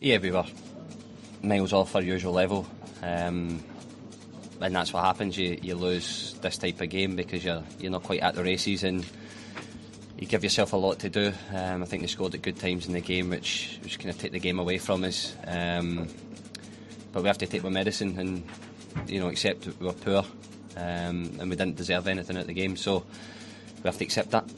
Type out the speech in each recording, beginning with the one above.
Yeah, we were miles off our usual level. Um, and that's what happens. You you lose this type of game because you're you're not quite at the races and you give yourself a lot to do. Um, I think they scored at good times in the game, which which kind of take the game away from us. Um, but we have to take our medicine and you know accept we were poor um, and we didn't deserve anything at the game. So we have to accept that.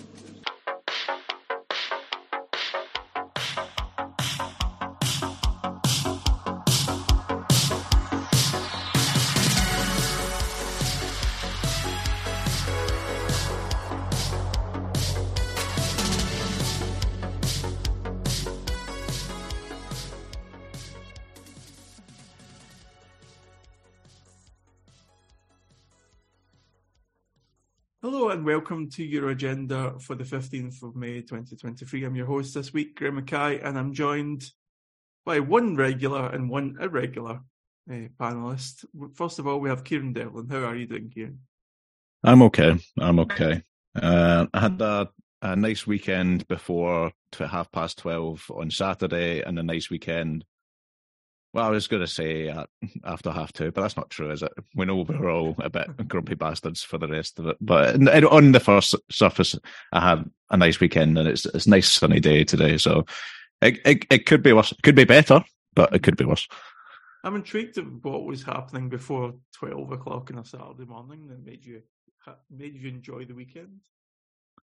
Welcome to your agenda for the 15th of May 2023. I'm your host this week, Graeme McKay, and I'm joined by one regular and one irregular uh, panelist. First of all, we have Kieran Devlin. How are you doing, Kieran? I'm okay. I'm okay. Uh, I had a, a nice weekend before to half past 12 on Saturday and a nice weekend well, I was going to say uh, after half two, but that's not true, is it? We know we're all a bit grumpy bastards for the rest of it. But on the first surface, I had a nice weekend, and it's it's a nice sunny day today. So it, it it could be worse. It could be better, but it could be worse. I'm intrigued at what was happening before twelve o'clock on a Saturday morning that made you made you enjoy the weekend.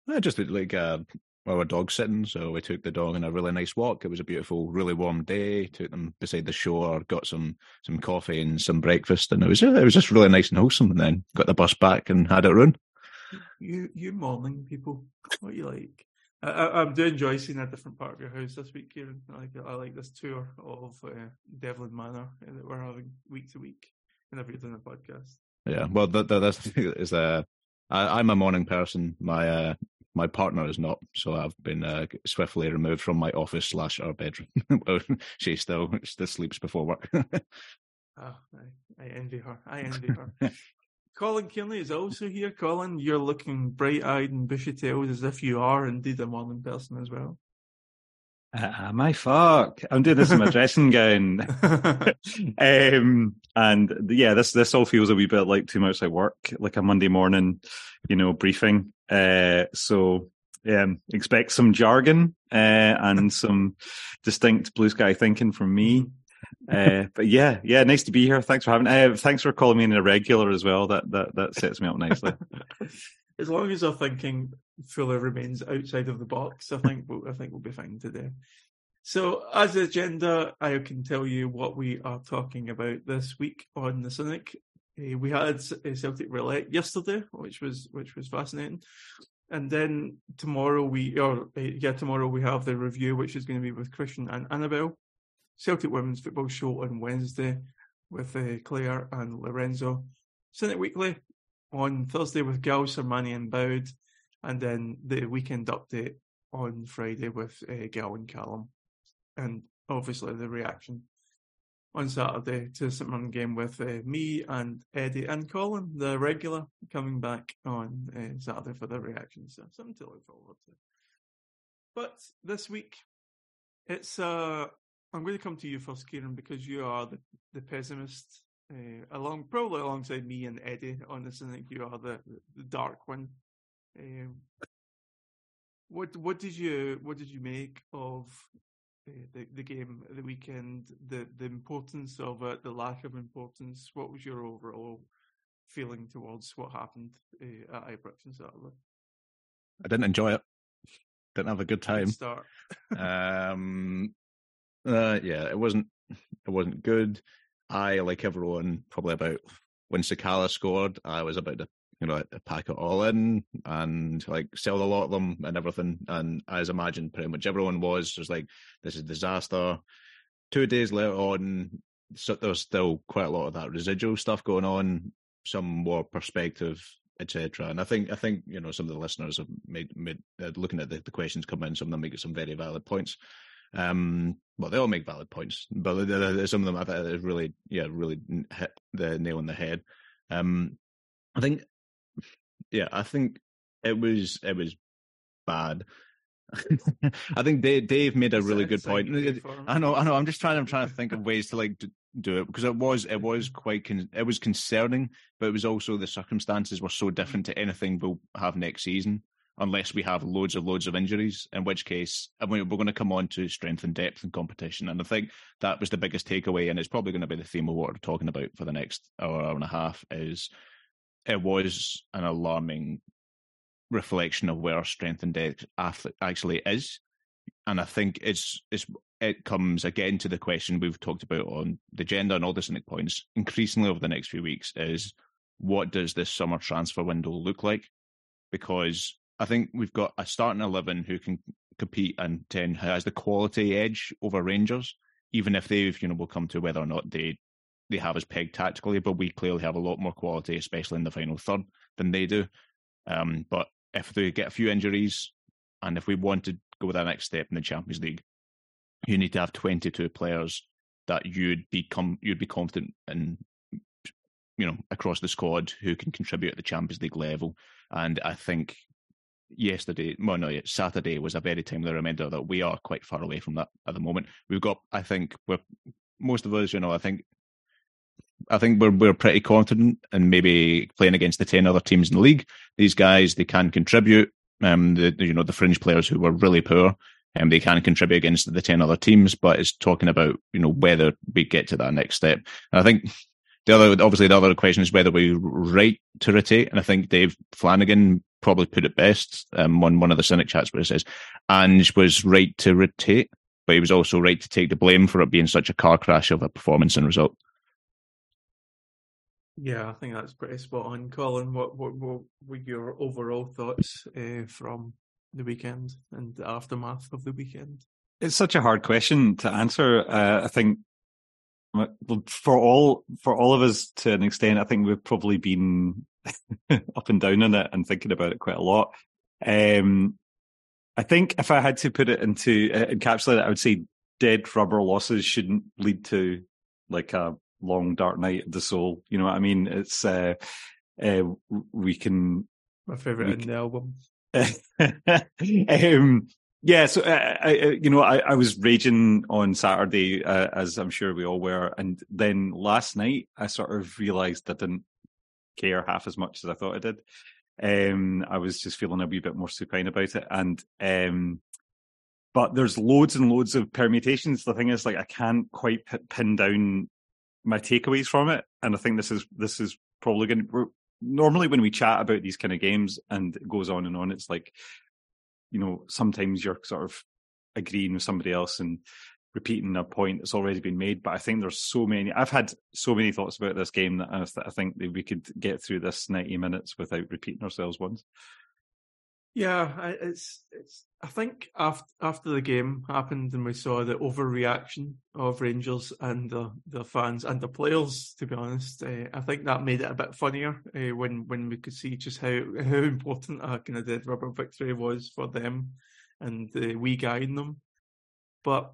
I just like uh, well, our dog sitting, so we took the dog on a really nice walk. It was a beautiful, really warm day. Took them beside the shore, got some some coffee and some breakfast, and it was it was just really nice and wholesome. And then got the bus back and had it run. You you morning people, what you like? I, I do enjoy seeing a different part of your house this week, Kieran. I like I like this tour of uh, Devlin Manor that we're having week to week whenever you're doing a podcast. Yeah, well, the, the, that's is uh, I, I'm a morning person. My uh, my partner is not, so I've been uh, swiftly removed from my office slash our bedroom. she still still sleeps before work. oh, I, I, envy her. I envy her. Colin Kearney is also here. Colin, you're looking bright eyed and bushy tailed as if you are indeed a morning person as well. Uh, my fuck, I'm doing this in my dressing gown, um, and yeah, this this all feels a wee bit like too much like work, like a Monday morning, you know, briefing. Uh, so um, expect some jargon uh, and some distinct blue sky thinking from me. Uh, but yeah, yeah, nice to be here. Thanks for having. Uh, thanks for calling me in a regular as well. That that that sets me up nicely. as long as our thinking fully remains outside of the box, I think we'll, I think we'll be fine today. So, as agenda, I can tell you what we are talking about this week on the Cynic. Uh, we had a Celtic Roulette yesterday, which was which was fascinating, and then tomorrow we or uh, yeah tomorrow we have the review, which is going to be with Christian and Annabelle. Celtic Women's Football Show on Wednesday with Claire and Lorenzo. Cynic Weekly on Thursday with Gal, Sermani and Bowd, and then the weekend update on Friday with uh, Gal and Callum, and obviously the reaction on Saturday to the St Mirren game with uh, me and Eddie and Colin, the regular, coming back on uh, Saturday for the reaction. So something to look forward to. But this week, it's uh, I'm going to come to you first, Kieran, because you are the, the pessimist. Uh, along probably alongside me and Eddie on this, I think you are the, the dark one. Um, what what did you what did you make of uh, the the game the weekend? The the importance of it, the lack of importance. What was your overall feeling towards what happened uh, at Ibrox on Saturday? I didn't enjoy it. Didn't have a good time. Good start. um, uh, yeah, it wasn't. It wasn't good. I, like everyone, probably about when Sakala scored, I was about to, you know, pack it all in and like sell a lot of them and everything. And as imagined, pretty much everyone was was like, "This is disaster." Two days later on, so there's still quite a lot of that residual stuff going on. Some more perspective, etc. And I think I think you know some of the listeners have made, made uh, looking at the, the questions come in. Some of them make some very valid points. Um, well, they all make valid points, but some of them I think really, yeah, really hit the nail on the head. Um, I think, yeah, I think it was it was bad. I think Dave, Dave made a really good point. Exciting for him. I know, I know. I'm just trying. I'm trying to think of ways to like do it because it was it was mm-hmm. quite con- it was concerning, but it was also the circumstances were so different to mm-hmm. anything we'll have next season, unless we have loads of loads of injuries. In which case, I mean, we're going to come on to strength and depth and competition, and I think that was the biggest takeaway, and it's probably going to be the theme of what we're talking about for the next hour, hour and a half. Is it was an alarming reflection of where our strength and depth actually is. And I think it's it's it comes again to the question we've talked about on the agenda and all the cynic points increasingly over the next few weeks is what does this summer transfer window look like? Because I think we've got a starting eleven who can compete and ten has the quality edge over Rangers, even if they've, you know, will come to whether or not they they have us pegged tactically, but we clearly have a lot more quality, especially in the final third, than they do. Um, but if they get a few injuries, and if we want to go with that next step in the Champions League, you need to have 22 players that you'd be com- you'd be confident in, you know, across the squad who can contribute at the Champions League level. And I think yesterday, well, no, Saturday was a very timely reminder that we are quite far away from that at the moment. We've got, I think, we're most of us, you know, I think I think we're we're pretty confident and maybe playing against the ten other teams in the league. These guys they can contribute. Um, the, you know the fringe players who were really poor, and um, they can contribute against the ten other teams. But it's talking about you know whether we get to that next step. And I think the other obviously the other question is whether we right to rotate. And I think Dave Flanagan probably put it best um, on one of the Cynic chats where it says Ange was right to rotate, but he was also right to take the blame for it being such a car crash of a performance and result. Yeah, I think that's pretty spot on, Colin. What what what were your overall thoughts uh, from the weekend and the aftermath of the weekend? It's such a hard question to answer. Uh, I think for all for all of us to an extent, I think we've probably been up and down on it and thinking about it quite a lot. Um, I think if I had to put it into uh, encapsulate it, I would say dead rubber losses shouldn't lead to like a long dark night of the soul. You know what I mean? It's uh, uh we can My favorite in the album. um, yeah, so uh, I, I- you know, I, I was raging on Saturday, uh, as I'm sure we all were, and then last night I sort of realised I didn't care half as much as I thought I did. Um, I was just feeling a wee bit more supine about it, and um, but there's loads and loads of permutations. The thing is, like, I can't quite p- pin down my takeaways from it, and I think this is this is probably going to. Normally, when we chat about these kind of games and it goes on and on, it's like you know, sometimes you're sort of agreeing with somebody else and repeating a point that's already been made. But I think there's so many. I've had so many thoughts about this game that I, I think that we could get through this 90 minutes without repeating ourselves once. Yeah, I- it's it's. I think after after the game happened and we saw the overreaction of Rangers and the the fans and the players. To be honest, uh, I think that made it a bit funnier uh, when when we could see just how how important a kind of dead rubber victory was for them and uh, we guiding them. But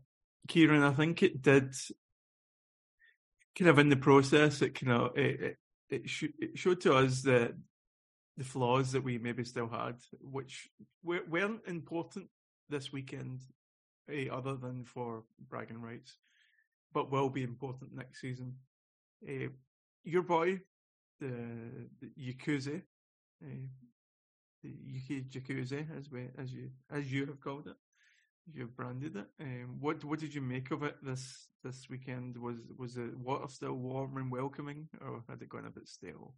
Kieran, I think it did kind of in the process. It kind of it it, it, sh- it showed to us that the flaws that we maybe still had, which we- weren't important this weekend, eh, other than for bragging rights, but will be important next season. Eh, your boy, the, the Yakuza, eh, the Yuki Jacuzzi, as we as you as you have called it, you've branded it. Um, what what did you make of it this this weekend? Was was the water still warm and welcoming, or had it gone a bit stale?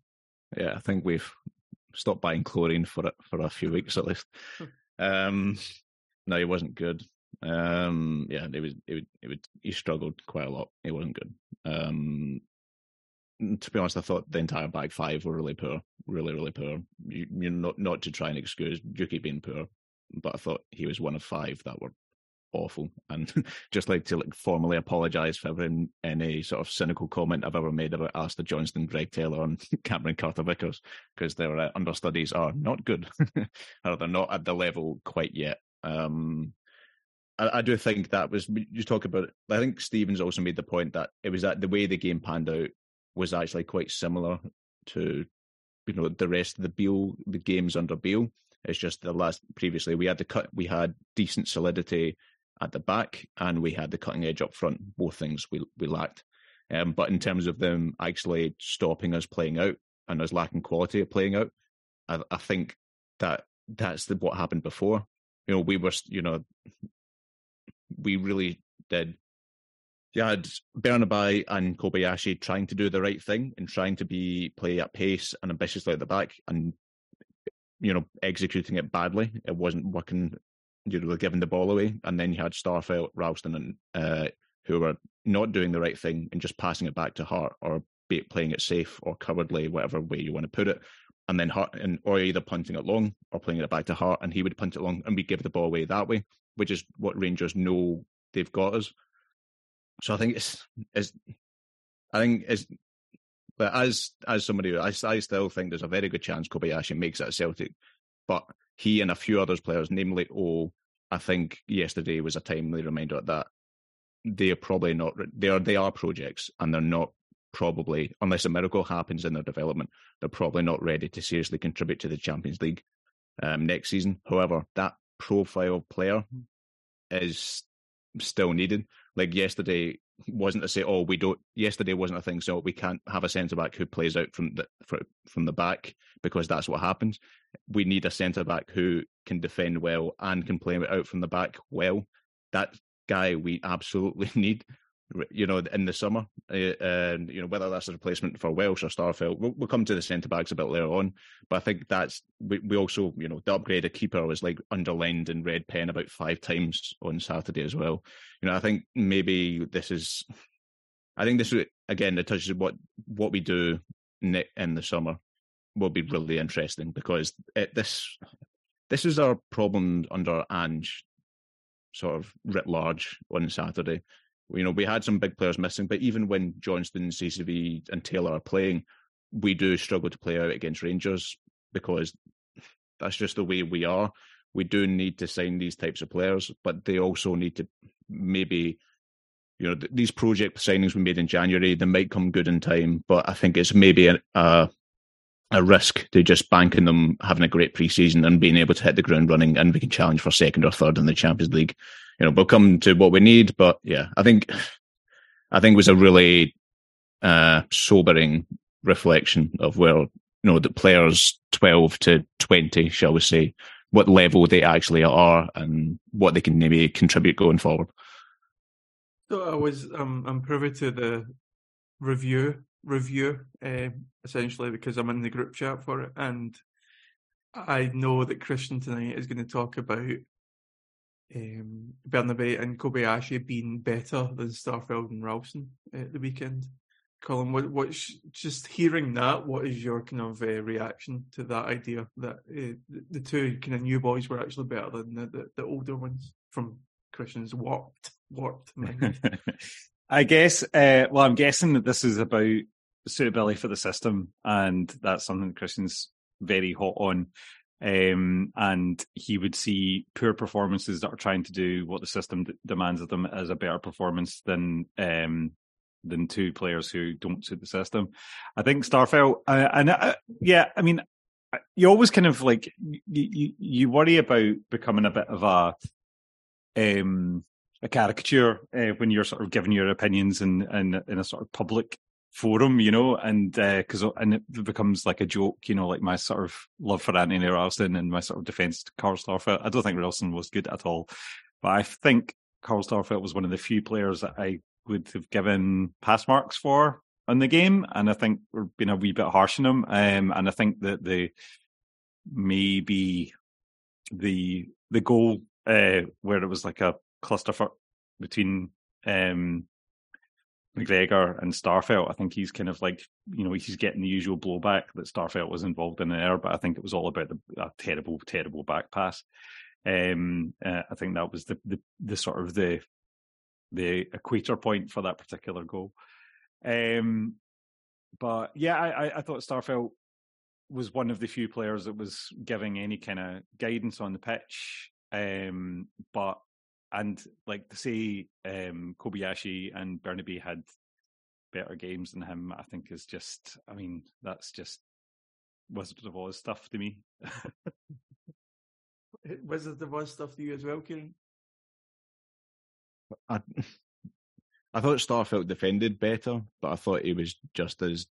Yeah, I think we've stopped buying chlorine for it for a few weeks at least. um, no, he wasn't good. Um, yeah, it was, it would, it would, he struggled quite a lot. He wasn't good. Um, to be honest, I thought the entire back five were really poor, really, really poor. You, you're not not to try and excuse Yuki being poor, but I thought he was one of five that were awful. And just like to like formally apologise for every any sort of cynical comment I've ever made about Alistair Johnston, Greg Taylor, and Cameron Carter Vickers, because their uh, understudies are not good, or they're not at the level quite yet. Um, I, I do think that was you talk about. I think Stevens also made the point that it was that the way the game panned out was actually quite similar to you know the rest of the Beale the games under Beale It's just the last previously we had the cut, we had decent solidity at the back, and we had the cutting edge up front. Both things we we lacked. Um, but in terms of them actually stopping us playing out and us lacking quality of playing out, I, I think that that's the, what happened before. You know, we were, you know, we really did. You had Bernabei and Kobayashi trying to do the right thing and trying to be play at pace and ambitiously at the back, and you know, executing it badly. It wasn't working. You were giving the ball away, and then you had Starfelt, Ralston, and uh, who were not doing the right thing and just passing it back to Hart or be playing it safe or cowardly, whatever way you want to put it. And then Hart and or either punting it long or playing it back to Hart, and he would punt it long, and we give the ball away that way, which is what Rangers know they've got us. So I think it's is I think it's but as as somebody I, I still think there's a very good chance Kobayashi makes it at Celtic, but he and a few others players, namely O, I think yesterday was a timely reminder that they are probably not they are they are projects and they're not probably unless a miracle happens in their development they're probably not ready to seriously contribute to the Champions League um, next season. However, that profile player is still needed. Like yesterday wasn't to say, oh, we don't. Yesterday wasn't a thing, so we can't have a centre back who plays out from the from the back because that's what happens. We need a centre back who can defend well and can play out from the back well. That guy we absolutely need. You know, in the summer, uh, and you know whether that's a replacement for Welsh or Starfelt, we'll, we'll come to the centre backs a bit later on. But I think that's we, we also, you know, the upgrade of keeper was like underlined in red pen about five times on Saturday as well. You know, I think maybe this is, I think this again it touches what what we do in the summer will be really interesting because it, this this is our problem under Ange sort of writ large on Saturday. You know, we had some big players missing, but even when Johnston, CCV, and Taylor are playing, we do struggle to play out against Rangers because that's just the way we are. We do need to sign these types of players, but they also need to maybe, you know, th- these project signings we made in January, they might come good in time, but I think it's maybe a, a a risk to just banking them having a great preseason and being able to hit the ground running and we can challenge for second or third in the Champions League. You know, we'll come to what we need, but yeah, I think I think it was a really uh, sobering reflection of where you know the players twelve to twenty, shall we say, what level they actually are and what they can maybe contribute going forward. So I was um I'm privy to the review review, uh, essentially, because I'm in the group chat for it. And I know that Christian tonight is going to talk about um, Bernabei and Kobayashi being better than Starfelt and Ralston at the weekend. Colin, what, what's just hearing that? What is your kind of uh, reaction to that idea that uh, the, two kind of new boys were actually better than the, the, the older ones from Christian's warped warped mind? I guess. Uh, well, I'm guessing that this is about suitability for the system, and that's something Christian's very hot on. Um, and he would see poor performances that are trying to do what the system d- demands of them as a better performance than um, than two players who don't suit the system. I think Starfelt, uh, and uh, yeah, I mean, you always kind of like you, you, you worry about becoming a bit of a um a caricature uh, when you're sort of giving your opinions in, in in a sort of public forum, you know, and because uh, and it becomes like a joke, you know, like my sort of love for Anthony Ralston and my sort of defense to Carl Starfelt. I don't think Ralston was good at all, but I think Carl Starfelt was one of the few players that I would have given pass marks for in the game, and I think we're being a wee bit harsh on him. Um, and I think that the maybe the the goal uh, where it was like a cluster between um, McGregor and Starfelt. I think he's kind of like, you know, he's getting the usual blowback that Starfelt was involved in there, but I think it was all about the a terrible, terrible back pass. Um, uh, I think that was the, the the sort of the the equator point for that particular goal. Um, but yeah, I, I thought Starfelt was one of the few players that was giving any kind of guidance on the pitch. Um, but and like to say um, Kobayashi and Bernabei had better games than him, I think is just. I mean, that's just Wizard of Oz stuff to me. Wizard of Oz stuff to you as well, Kieran? I, I thought Starfelt defended better, but I thought he was just as.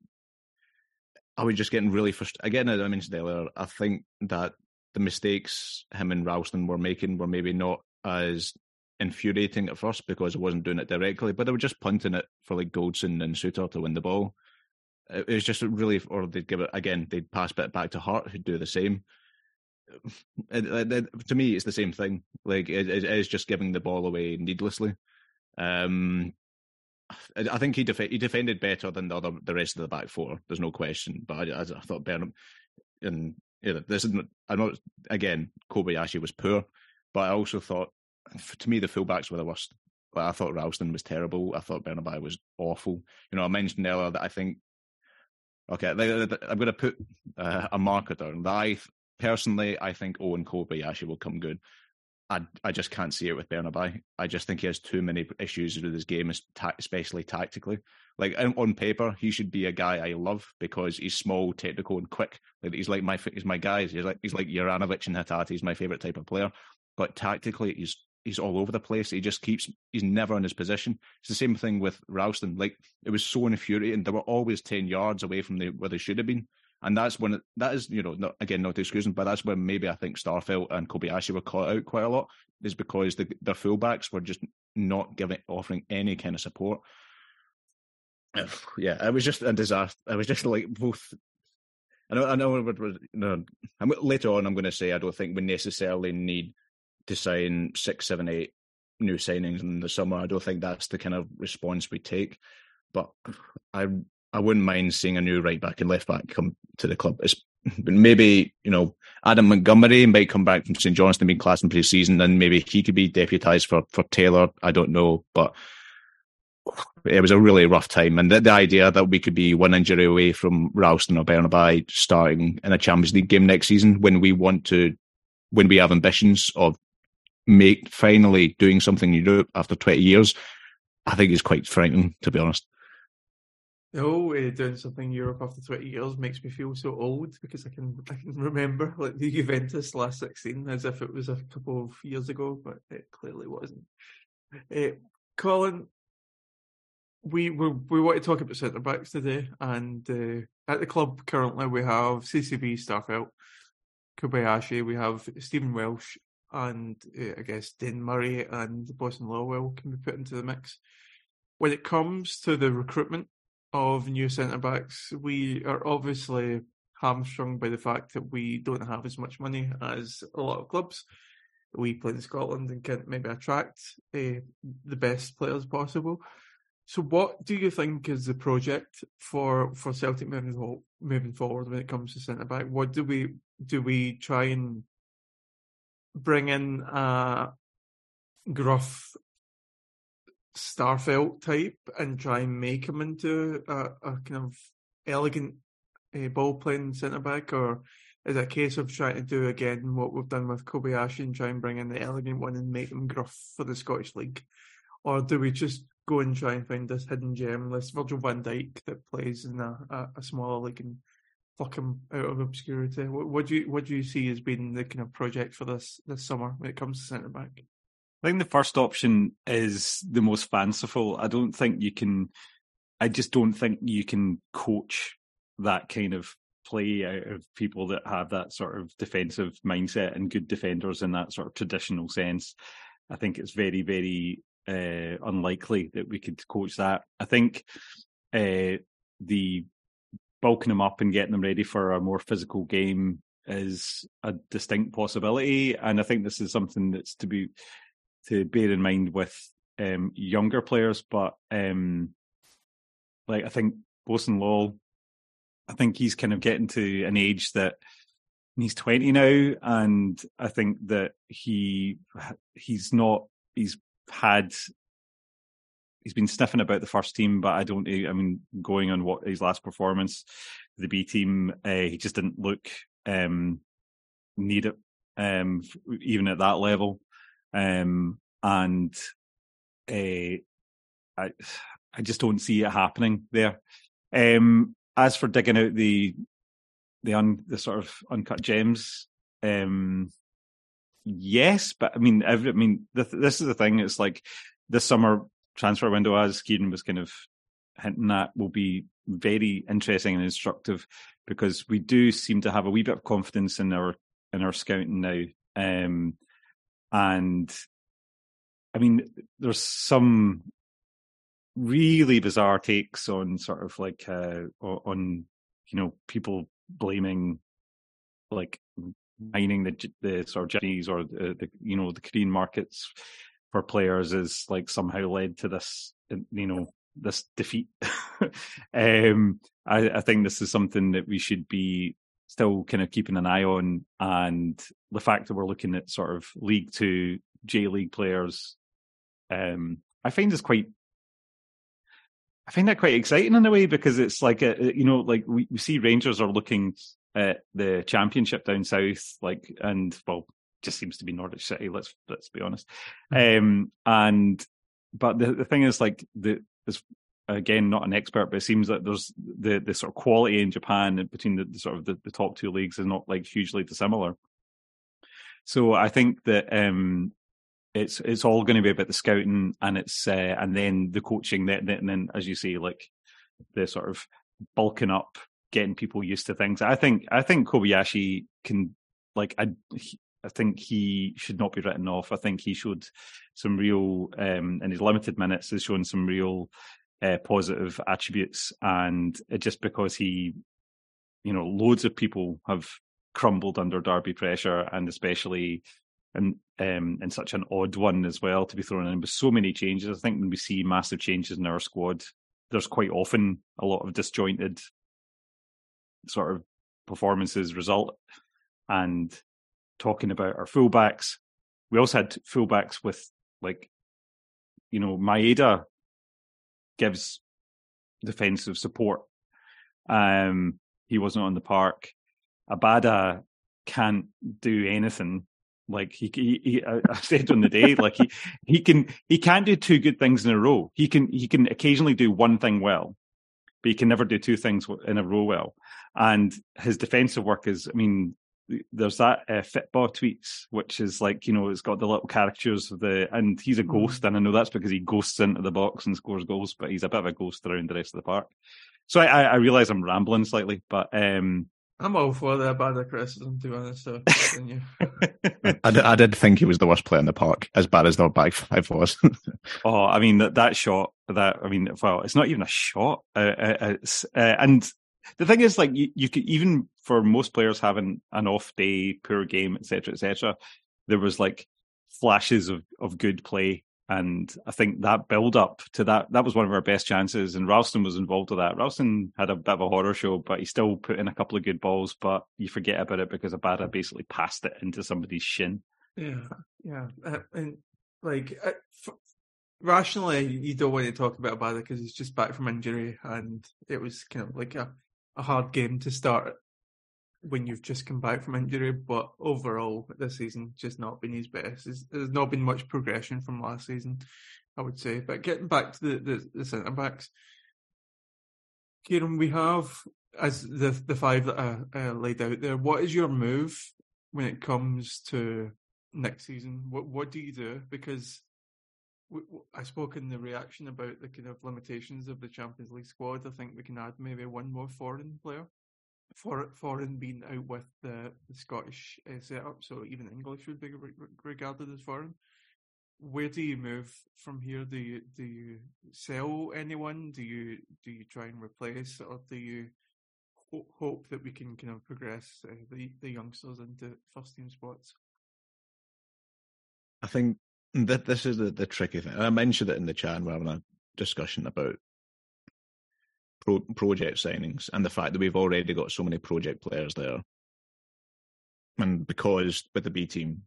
I was just getting really frustrated. Again, as I mentioned earlier, I think that the mistakes him and Ralston were making were maybe not as infuriating at first because I wasn't doing it directly, but they were just punting it for like Goldson and Souttar to win the ball. It was just really, or they'd give it again, they'd pass it back to Hart, who'd do the same. It, it, it, to me, it's the same thing. Like it is just giving the ball away needlessly. Um, I think he def- he defended better than the other the rest of the back four. There's no question. But I, I thought Burnham and you know, this isn't. I'm not again. Kobayashi was poor, but I also thought to me the fullbacks were the worst. Like, I thought Ralston was terrible. I thought Bernabei was awful. You know, I mentioned earlier that I think. Okay, I'm going to put uh, a marker down. I personally, I think Owen Kobayashi will come good. I I just can't see it with Bernabei. I just think he has too many issues with his game, especially tactically. Like on paper, he should be a guy I love because he's small, technical, and quick. Like he's like my he's my guys. He's like he's like Juranovic and Hatate. He's my favorite type of player. But tactically, he's he's all over the place. He just keeps he's never in his position. It's the same thing with Ralston. Like it was so infuriating. They were always ten yards away from the, where they should have been. And that's when it, that is, you know, not, again, not excusing, but that's when maybe I think Starfelt and Kobayashi were caught out quite a lot, is because the, their fullbacks were just not giving, offering any kind of support. Yeah, it was just a disaster. It was just like both. I know, I know. You know later on, I'm going to say I don't think we necessarily need to sign six, seven, eight new signings in the summer. I don't think that's the kind of response we take. But I I wouldn't mind seeing a new right back and left back come to the club. It's, maybe you know Adam Montgomery might come back from St Johnstone being classed in pre-season, and maybe he could be deputised for for Taylor. I don't know, but it was a really rough time, and the, the idea that we could be one injury away from Ralston or Bernabei starting in a Champions League game next season when we want to, when we have ambitions of make finally doing something in Europe after twenty years, I think is quite frightening to be honest. No, uh, doing something in Europe after 20 years makes me feel so old because I can I can remember like the Juventus last 16 as if it was a couple of years ago, but it clearly wasn't. Uh, Colin, we, we we want to talk about centre backs today, and uh, at the club currently we have CCV Starfelt, Kobayashi, we have Stephen Welsh, and uh, I guess Dane Murray and Bosun Lawal can be put into the mix. When it comes to the recruitment of new centre backs, we are obviously hamstrung by the fact that we don't have as much money as a lot of clubs. We play in Scotland and can maybe attract uh, the best players possible. So, what do you think is the project for for Celtic moving moving forward when it comes to centre back? What do we do? We try and bring in a gruff Starfelt type and try and make him into a, a kind of elegant uh, ball playing centre back, or is it a case of trying to do again what we've done with Kobayashi and try and bring in the elegant one and make him gruff for the Scottish League? Or do we just go and try and find this hidden gem, this Virgil van Dijk that plays in a, a, a smaller league and pluck out of obscurity? What, what, do you what do you see as being the kind of project for this this summer when it comes to centre back? I think the first option is the most fanciful. I don't think you can. I just don't think you can coach that kind of play out of people that have that sort of defensive mindset and good defenders in that sort of traditional sense. I think it's very, very uh, unlikely that we could coach that. I think uh, the bulking them up and getting them ready for a more physical game is a distinct possibility, and I think this is something that's to be to bear in mind with um, younger players, but um, like I think Bosun Law, I think he's kind of getting to an age that he's 20 now, and I think that he he's not he's had he's been sniffing about the first team, but I don't. I mean, going on what his last performance, the B team, uh, he just didn't look um, need it um, even at that level. Um, and uh, I, I just don't see it happening there. Um, as for digging out the the un, the sort of uncut gems, um, yes, but I mean, every, I mean, the, this is the thing. It's like this summer transfer window, as Kieran was kind of hinting at, will be very interesting and instructive because we do seem to have a wee bit of confidence in our in our scouting now. Um, and I mean, there's some really bizarre takes on sort of like uh, on you know people blaming like mining the the sort of Chinese or the, the you know the Korean markets for players is like somehow led to this you know this defeat. um, I, I think this is something that we should be still kind of keeping an eye on, and the fact that we're looking at sort of League Two, J League players, um, I find is quite. I find that quite exciting in a way because it's like a, you know, like we, we see Rangers are looking at the championship down south, like, and well, just seems to be Norwich City. Let's let's be honest. Mm-hmm. Um, and but the the thing is, like, the is again not an expert, but it seems that there's the the sort of quality in Japan between the, the sort of the, the, top two leagues is not like hugely dissimilar. So I think that um, it's it's all going to be about the scouting and it's uh, and then the coaching, that and then as you say, like the sort of bulking up, getting people used to things. I think I think Kobayashi can like I. I think he should not be written off. I think he showed some real, um, in his limited minutes, has shown some real uh, positive attributes. And just because he, you know, loads of people have crumbled under Derby pressure, and especially in um, in such an odd one as well to be thrown in with so many changes. I think when we see massive changes in our squad, there's quite often a lot of disjointed sort of performances result. And talking about our fullbacks, we also had fullbacks with like, you know, Maeda gives defensive support. Um, he wasn't on the park. Abada can't do anything. Like he, he, he I said on the day, like he, he can, he can't do two good things in a row. He can, he can occasionally do one thing well, but he can never do two things in a row well. And his defensive work is, I mean, there's that uh, Fitball tweets, which is like you know it's got the little caricatures of the, and he's a mm-hmm. ghost, and I know that's because he ghosts into the box and scores goals, but he's a bit of a ghost around the rest of the park. So I, I realize I'm rambling slightly, but um, I'm all for the bad criticism, to be honest. So, I, did, I did think he was the worst player in the park, as bad as their back five was. oh, I mean that that shot, that I mean, well, it's not even a shot, uh, uh, uh, and the thing is, like you, you could even for most players having an off day, poor game, etc., etc. there was like flashes of of good play, and I think that build up to that that was one of our best chances. And Ralston was involved with that. Ralston had a bit of a horror show, but he still put in a couple of good balls. But you forget about it because Abada basically passed it into somebody's shin. Yeah, yeah, uh, and like. Uh, f- rationally, you don't want to talk about Abada because he's just back from injury, and it was kind of like a a hard game to start when you've just come back from injury. But overall, this season just not been his best. There's, not been much progression from last season, I would say. But getting back to the, the, the centre backs, Kieran, we have as the the five that I uh, laid out there. What is your move when it comes to next season? What what do you do? Because I spoke in the reaction about the kind of limitations of the Champions League squad. I think we can add maybe one more foreign player. For foreign being out with the, the Scottish uh, setup, so even English would be re- regarded as foreign. Where do you move from here? Do you do you sell anyone? Do you do you try and replace, or do you ho- hope that we can kind of progress uh, the the youngsters into first team spots? I think that this is the, the tricky thing. I mentioned it in the chat. And we're having a discussion about pro, project signings and the fact that we've already got so many project players there. And because with the B team,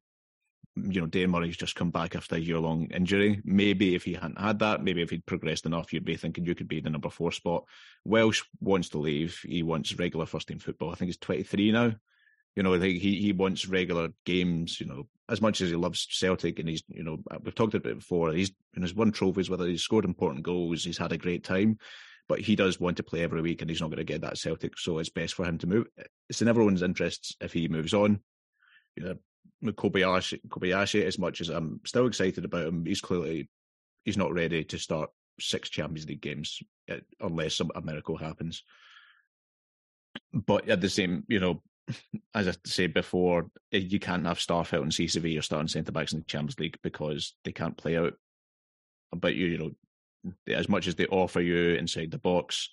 you know, Dane Murray's just come back after a year long injury. Maybe if he hadn't had that, maybe if he'd progressed enough, you'd be thinking you could be the number four spot. Welsh wants to leave. He wants regular first team football. I think he's 23 now. You know, he he wants regular games. You know, as much as he loves Celtic, and he's you know we've talked about it before. He's and he's won trophies, whether he's scored important goals, he's had a great time. But he does want to play every week, and he's not going to get that Celtic. So it's best for him to move. It's in everyone's interests if he moves on. You know, Kobayashi, Kobayashi, as much as I'm still excited about him, he's clearly he's not ready to start six Champions League games uh, unless some, a miracle happens. But at the same, you know, as I said before, eh, you can't have Starfelt and CCV or starting centre backs in the Champions League because they can't play out. But you, you know, as much as they offer you inside the box,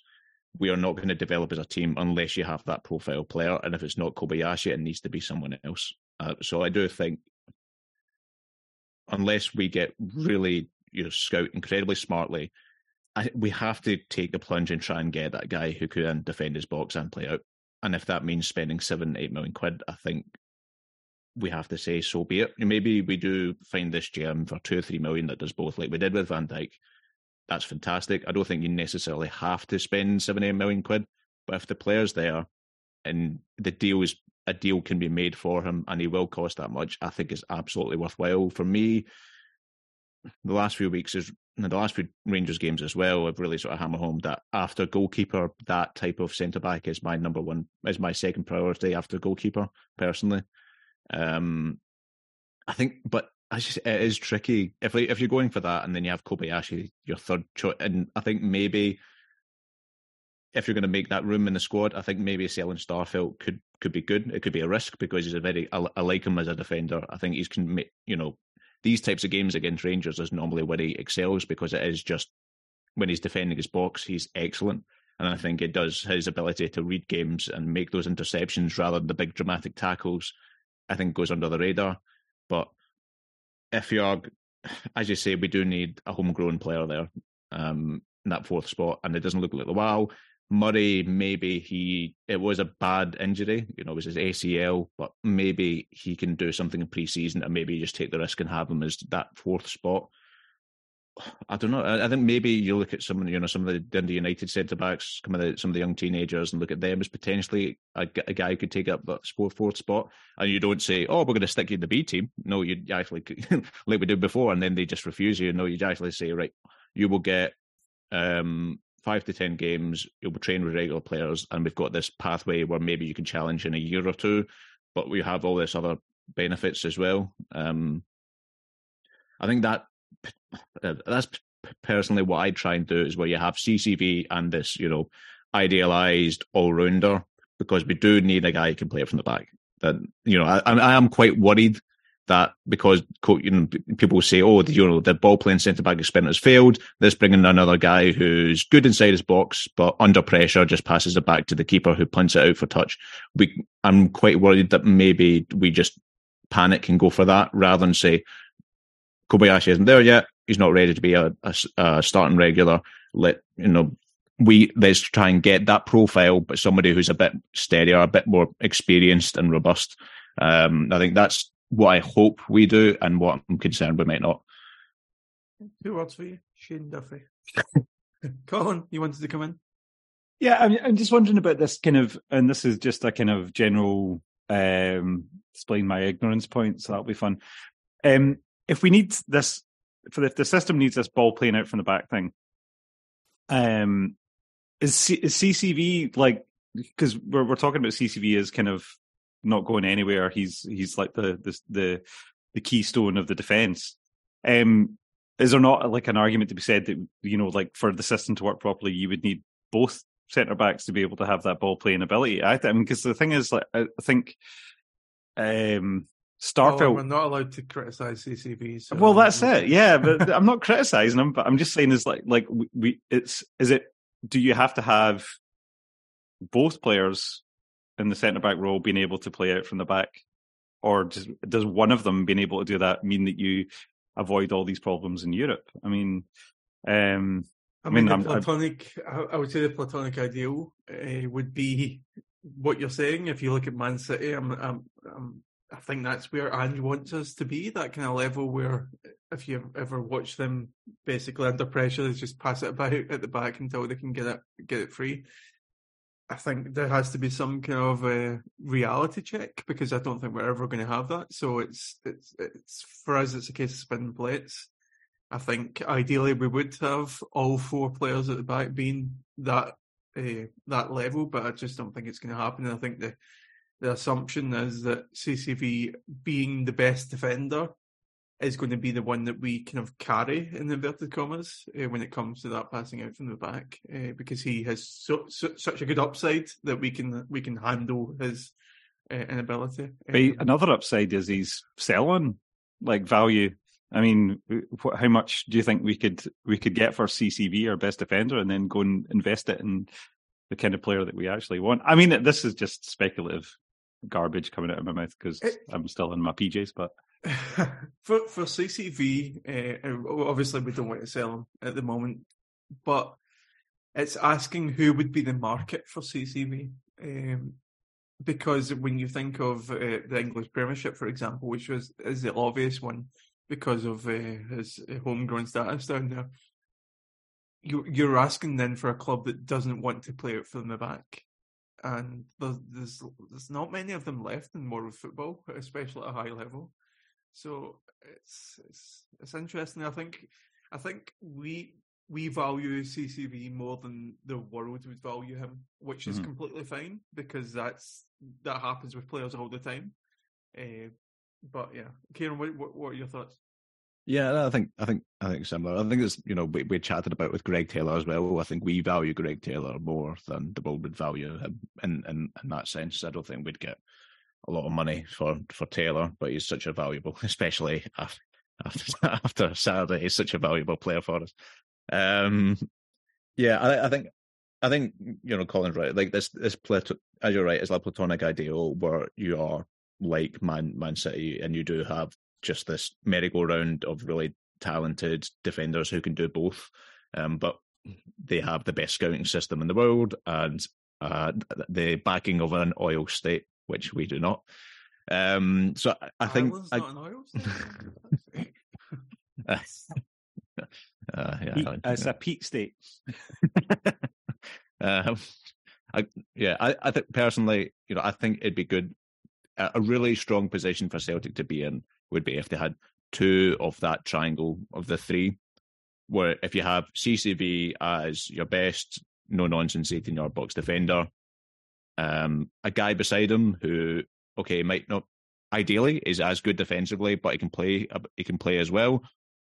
we are not going to develop as a team unless you have that profile player. And if it's not Kobayashi, it needs to be someone else. Uh, so I do think, unless we get really, you know, scout incredibly smartly, I, we have to take the plunge and try and get that guy who can defend his box and play out. And if that means spending seven, eight million quid, I think we have to say so be it. Maybe we do find this gem for two or three million that does both, like we did with Van Dijk. That's fantastic. I don't think you necessarily have to spend seven, eight million quid, but if the player's there and the deal is a deal can be made for him and he will cost that much, I think it's absolutely worthwhile. For me, the last few weeks is the last few Rangers games as well have really sort of hammer home that after goalkeeper, that type of centre back is my number one, is my second priority after goalkeeper, personally. Um, I think, but just, it is tricky if if you're going for that, and then you have Kobayashi, your third choice, and I think maybe if you're going to make that room in the squad, I think maybe selling Starfelt could could be good. It could be a risk because he's a very I, I like him as a defender. I think he's can make you know these types of games against Rangers is normally where he excels because it is just when he's defending his box, he's excellent. And I think it does his ability to read games and make those interceptions rather than the big dramatic tackles, I think goes under the radar. But if you're, as you say, we do need a homegrown player there um, in that fourth spot, and it doesn't look like the wow. Murray, maybe he it was a bad injury, you know, it was his ACL, but maybe he can do something in pre-season and maybe just take the risk and have him as that fourth spot. I don't know. I, think maybe you look at some, you know, some of the Dundee United centre backs, some of the some of the young teenagers, and look at them as potentially a, a guy who could take up that fourth spot. And you don't say, "Oh, we're going to stick you in the B team." No, you actually like we did before, and then they just refuse you. No, you actually say, "Right, you will get um, five to ten games, you'll be trained with regular players, and we've got this pathway where maybe you can challenge in a year or two, but we have all this other benefits as well. Um, I think that uh, that's personally what I try and do is where you have CCV and this, you know, idealized all rounder because we do need a guy who can play it from the back. That you know, I, I am quite worried that because you know people say, oh, the, you know, the ball playing centre back experiment has failed. Let's bring in another guy who's good inside his box, but under pressure just passes it back to the keeper who punts it out for touch. We, I'm quite worried that maybe we just panic and go for that rather than say Kobayashi isn't there yet. He's not ready to be a, a, a starting regular. Let you know we let's try and get that profile, but somebody who's a bit steadier, a bit more experienced and robust. Um, I think that's what I hope we do and what I'm concerned we might not. Two words for you, Shane Duffy. Colin, you wanted to come in? Yeah, I'm, I'm just wondering about this kind of, and this is just a kind of general um, explain my ignorance point, so that'll be fun. Um, if we need this, for if the system needs this ball playing out from the back thing, um, is, C- is CCV like because we're we're talking about CCV as kind of not going anywhere. He's he's like the the the, the keystone of the defense. Um, is there not like an argument to be said that you know, like for the system to work properly, you would need both centre backs to be able to have that ball playing ability? I, I mean, because the thing is, like, I think um. Oh, we're not allowed to criticize CCV. So well, that's it. Yeah, but I'm not criticizing them, but I'm just saying is like like we it's is it do you have to have both players in the centre back role being able to play out from the back, or does does one of them being able to do that mean that you avoid all these problems in Europe? I mean, um, I mean, I mean the platonic. I would say the platonic ideal uh, would be what you're saying. If you look at Man City, I'm, I'm, I'm, i think that's where Ange wants us to be. That kind of level where, if you ever watch them, basically under pressure, they just pass it about at the back until they can get it get it free. I think there has to be some kind of a reality check because I don't think we're ever going to have that. So it's it's it's for us, it's a case of spinning plates. I think ideally we would have all four players at the back being that uh, that level, but I just don't think it's going to happen. And I think the the assumption is that CCV being the best defender is going to be the one that we kind of carry in inverted commas uh, when it comes to that passing out from the back uh, because he has so, so, such a good upside that we can we can handle his uh, inability. But another upside is he's selling like value. I mean, what, how much do you think we could we could get for CCV, our best defender, and then go and invest it in the kind of player that we actually want? I mean, this is just speculative garbage coming out of my mouth because I'm still in my PJs, but. for for CCV, uh, obviously we don't want to sell him at the moment, but it's asking who would be the market for CCV. Um, because when you think of uh, the English Premiership, for example, which was is the obvious one because of uh, his homegrown status down there, you, you're asking then for a club that doesn't want to play it from the back, and there's, there's there's not many of them left in world football, especially at a high level. So it's it's it's interesting. I think I think we we value CCV more than the world would value him, which is mm-hmm. completely fine because that's that happens with players all the time. Uh, but yeah, Kieran, what, what, what are your thoughts? Yeah, I think I think I think similar. I think it's you know we, we chatted about with Greg Taylor as well. I think we value Greg Taylor more than the world would value him in, in in that sense. I don't think we'd get a lot of money for for Taylor, but he's such a valuable, especially after after Saturday, he's such a valuable player for us. Um, yeah, I, I think I think you know Colin's right. Like this this Plato, as you're right, it's like platonic ideal where you are like Man Man City and you do have just this merry-go-round of really talented defenders who can do both. Um, but they have the best scouting system in the world and uh, the backing of an oil state which we do not. Um, so I, I think I, uh, yeah, Pete, it's a peak state. um, I, yeah, I, I think personally, you know, I think it'd be good. A really strong position for Celtic to be in would be if they had two of that triangle of the three, where if you have CCV as your best no nonsense 18 yard box defender, um, a guy beside him who, okay, might not ideally is as good defensively, but he can play. He can play as well.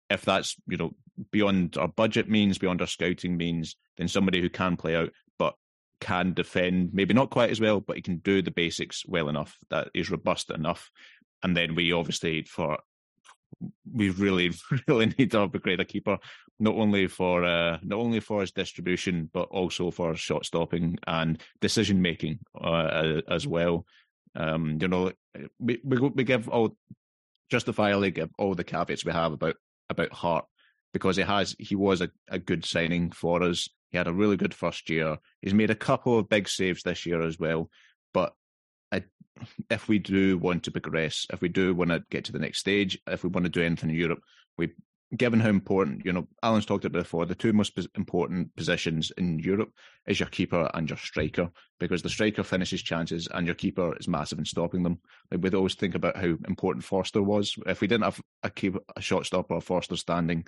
If that's you know beyond our budget means, beyond our scouting means, then somebody who can play out but can defend, maybe not quite as well, but he can do the basics well enough that is robust enough. And then we obviously for we really really need to upgrade a keeper not only for uh, not only for his distribution but also for shot stopping and decision making uh, as well. Um, you know, we, we we give all justifiably give all the caveats we have about about Hart because he has he was a, a good signing for us. He had a really good first year. He's made a couple of big saves this year as well. But if we do want to progress, if we do want to get to the next stage, if we want to do anything in Europe, we given how important, you know, Alan's talked about before, the two most important positions in Europe is your keeper and your striker, because the striker finishes chances and your keeper is massive in stopping them. Like we always think about how important Forster was. If we didn't have a keep a shot stopper or Forster standing,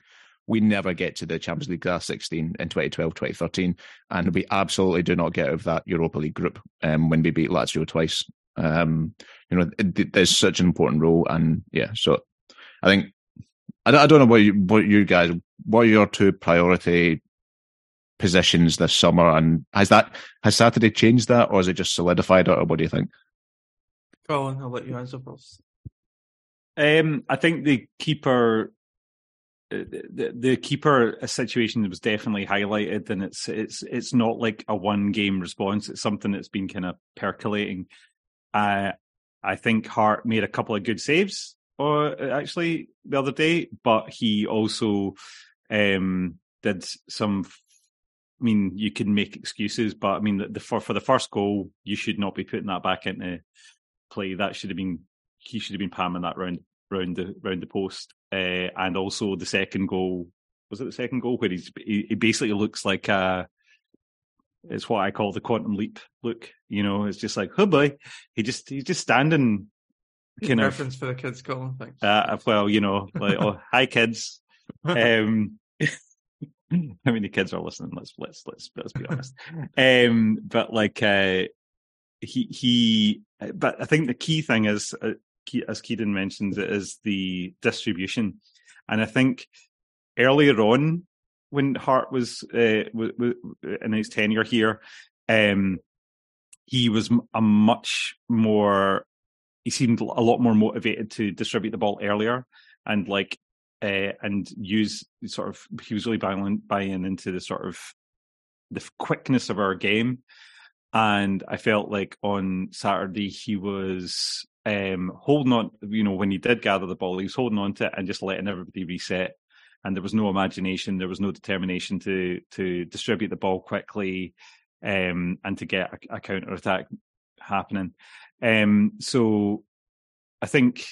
we never get to the Champions League last 16 in 2012, 2013. And we absolutely do not get out of that Europa League group um, when we beat Lazio twice. Um, you know, there's such an important role. And yeah, so I think I don't, don't know what you, what you guys, what are your two priority positions this summer, and has that has Saturday changed that, or has it just solidified it, or what do you think? Colin, I'll let you answer first. Um, I think the keeper, uh, the, the keeper situation was definitely highlighted, and it's it's it's not like a one game response. It's something that's been kind of percolating. Uh, I think Hart made a couple of good saves or uh, actually the other day, but he also um, did some. I mean, you can make excuses, but I mean, the, the for for the first goal, you should not be putting that back into play. That should have been he should have been palming that round round the round the post, uh, and also the second goal was it the second goal where he's he, he basically looks like a it's what I call the quantum leap look. You know, it's just like, oh boy, he just he's just standing kind reference for the kids, Colin. Thanks. Uh, well, you know, like, oh, hi kids. Um, how many kids are listening? Let's let's let's let's be honest. Um, but like, uh, he he uh, but I think the key thing is, uh, as Kieran mentioned, it is the distribution, and I think earlier on when Hart was uh, w- w- in his tenure here, um, he was a much more. He seemed a lot more motivated to distribute the ball earlier and like uh, and use sort of. He was really buying buying into the sort of the quickness of our game, and I felt like on Saturday he was um, holding on. You know, when he did gather the ball, he was holding on to it and just letting everybody reset and there was no imagination, there was no determination to to distribute the ball quickly um, and to get a, a counter attack happening. Um, so I think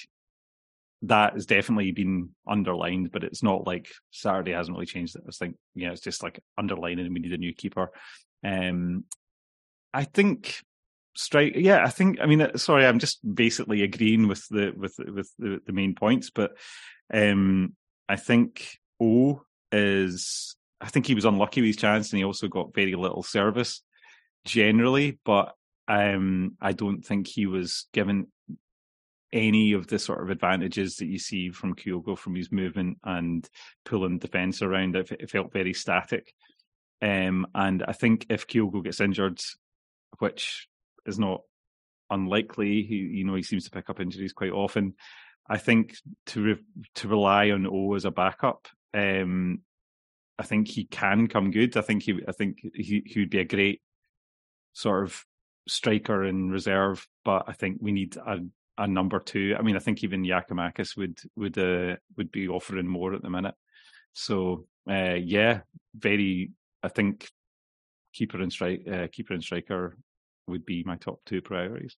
that has definitely been underlined, but it's not like Saturday hasn't really changed. I think yeah, it's just like underlining we need a new keeper. Um, I think strike yeah i think i mean uh, sorry i'm just basically agreeing with the with with the, the main points but um i think O is I think he was unlucky with his chance and he also got very little service generally, but um, I don't think he was given any of the sort of advantages that you see from Kyogo from his movement and pulling defence around. It, it felt very static. Um, and I think if Kyogo gets injured, which is not unlikely, he you know he seems to pick up injuries quite often. I think to re- to rely on O as a backup um, I think he can come good. I think he, I think he, he would be a great sort of striker in reserve, but I think we need a, a number two. I mean, I think even Giakoumakis would would uh, would be offering more at the minute. So uh, yeah, very. I think keeper and strike uh, keeper and striker would be my top two priorities.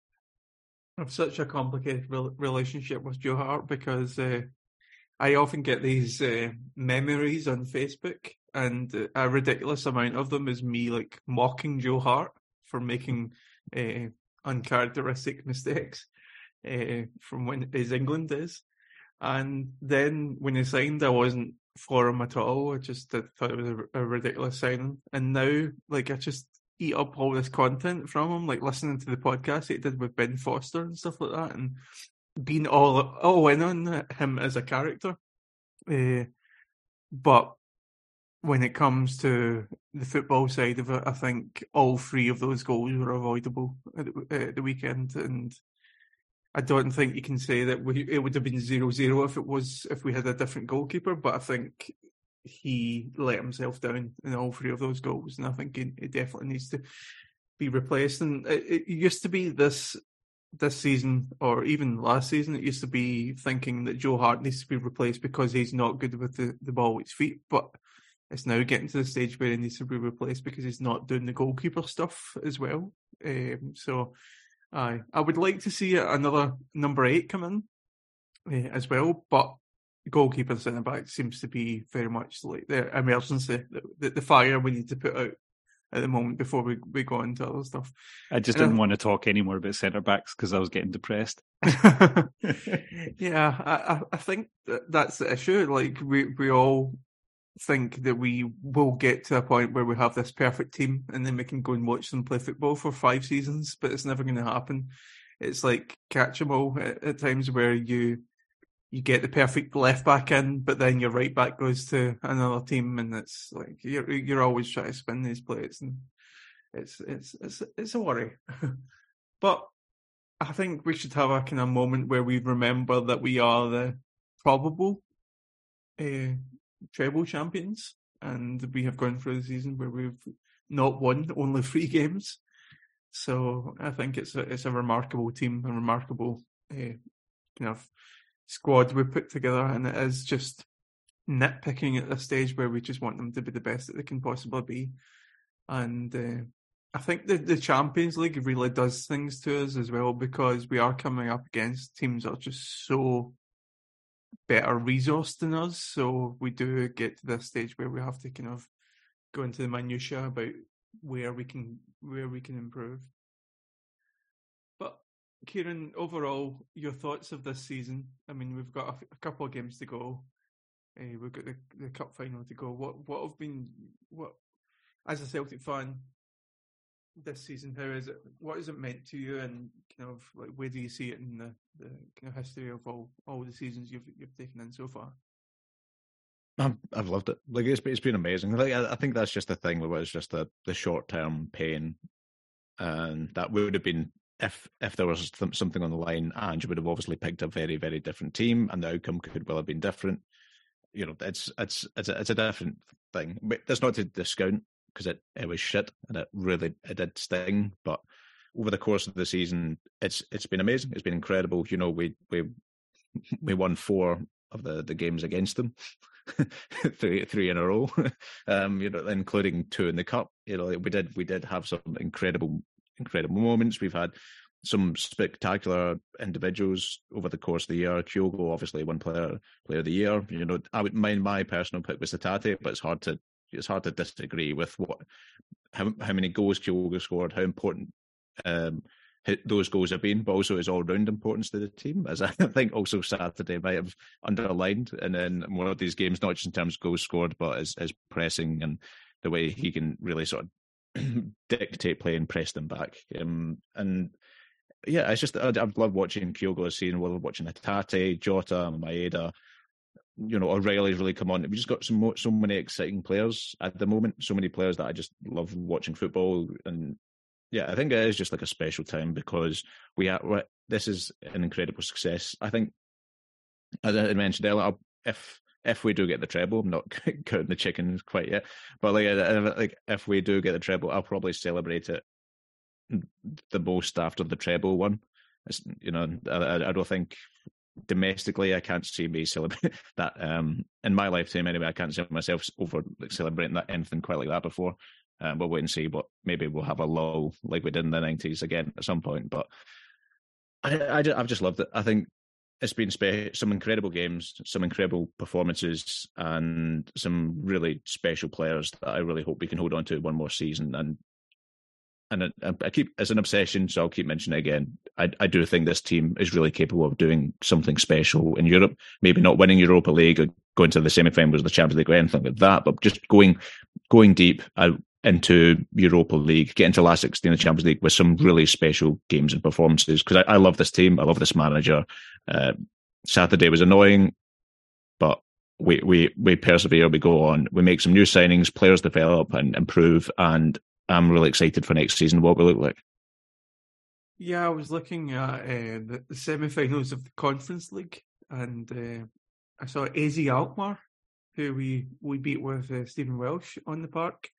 I've such a complicated relationship with Joe Hart because uh, I often get these uh, memories on Facebook, and a ridiculous amount of them is me like mocking Joe Hart for making uh, uncharacteristic mistakes uh, from when his England is. And then when he signed, I wasn't for him at all. I just thought it was a, a ridiculous signing. And now, like, I just eat up all this content from him, like listening to the podcast he did with Ben Foster and stuff like that, and been all all in on him as a character. Uh, but when it comes to the football side of it, I think all three of those goals were avoidable at the, at the weekend, and I don't think you can say that we, it would have been 0-0 if it was if we had a different goalkeeper. But I think he let himself down in all three of those goals, and I think he, he definitely needs to be replaced. And it, it used to be this this season or even last season, it used to be thinking that Joe Hart needs to be replaced because he's not good with the, the ball at his feet. But it's now getting to the stage where he needs to be replaced because he's not doing the goalkeeper stuff as well. Um, so I I would like to see another number eight come in uh, as well. But goalkeeper centre back seems to be very much like the emergency, the, the, the fire we need to put out at the moment before we, we go into other stuff. I just didn't want to talk anymore about centre backs because I was getting depressed. yeah, I, I think that that's the issue. Like we we all think that we will get to a point where we have this perfect team and then we can go and watch them play football for five seasons, but it's never going to happen. It's like catch 'em all at, at times where you you get the perfect left back in, but then your right back goes to another team, and it's like you're you're always trying to spin these plates, and it's it's it's it's a worry. but I think we should have a kind of moment where we remember that we are the probable uh, treble champions, and we have gone through the season where we've not won only three games. So I think it's a it's a remarkable team, a remarkable uh, kind of squad we put together, and it is just nitpicking at this stage where we just want them to be the best that they can possibly be. And uh, I think the, the Champions League really does things to us as well because we are coming up against teams that are just so better resourced than us. So we do get to this stage where we have to kind of go into the minutiae about where we can where we can improve. Kieran, overall, your thoughts of this season? I mean, we've got a, couple of games to go. Uh, we've got the, the cup final to go. What what have been what as a Celtic fan? this season? How is it? What has it meant to you? And kind of like where do you see it in the, the kind of history of all all the seasons you've you've taken in so far? I've, I've loved it. Like it's it's been amazing. Like I, I think that's just the thing. Where it's just the the short term pain, and that would have been if if there was something on the line. Ange would have obviously picked a very very different team, and the outcome could well have been different. You know, it's it's it's a, it's a different thing. But that's not to discount because it it was shit and it really it did sting. But over the course of the season, it's it's been amazing. It's been incredible. You know, we we we won four of the the games against them. three three in a row, um, you know, including two in the cup. You know, we did we did have some incredible incredible moments. We've had some spectacular individuals over the course of the year. Kyogo, obviously, one player player of the year. You know, I would mind my personal pick was Hatate, but it's hard to it's hard to disagree with what how how many goals Kyogo scored, how important um, those goals have been, but also his all round importance to the team, as I think also Saturday might have underlined. And then one of these games, not just in terms of goals scored, but his, his pressing and the way he can really sort of dictate play and press them back. Um, and yeah, it's just I've loved watching Kyogo scene, well, watching Hatate, Jota, Maeda. You know, O'Riley's really come on. We just got some more, so many exciting players at the moment. So many players that I just love watching football, and yeah, I think it is just like a special time because we are. This is an incredible success. I think, as I mentioned earlier, if if we do get the treble, I'm not counting the chickens quite yet, but like like if we do get the treble, I'll probably celebrate it the most after the treble one. It's, you know, I, I don't think domestically I can't see me celebrate that um in my lifetime anyway. I can't see myself over celebrating that anything quite like that before. Um, we'll wait and see. But maybe we'll have a lull like we did in the nineties again at some point. But I, I have just loved it. I think it's been spe- some incredible games, some incredible performances, and some really special players that I really hope we can hold on to one more season. And and I, I keep as an obsession, so I'll keep mentioning again. I, I do think this team is really capable of doing something special in Europe. Maybe not winning Europa League or going to the semi-finals of the Champions League or anything like that, but just going going deep. I, into Europa League, get into last 16 of the Champions League with some really special games and performances. Because I, I, love this team, I love this manager. Uh, Saturday was annoying, but we we we persevere, we go on, we make some new signings, players develop and improve, and I'm really excited for next season. What we look like. Yeah, I was looking at uh, the, semi-finals of the Conference League, and uh, I saw AZ Alkmaar, who we we beat with uh, Stephen Welsh on the park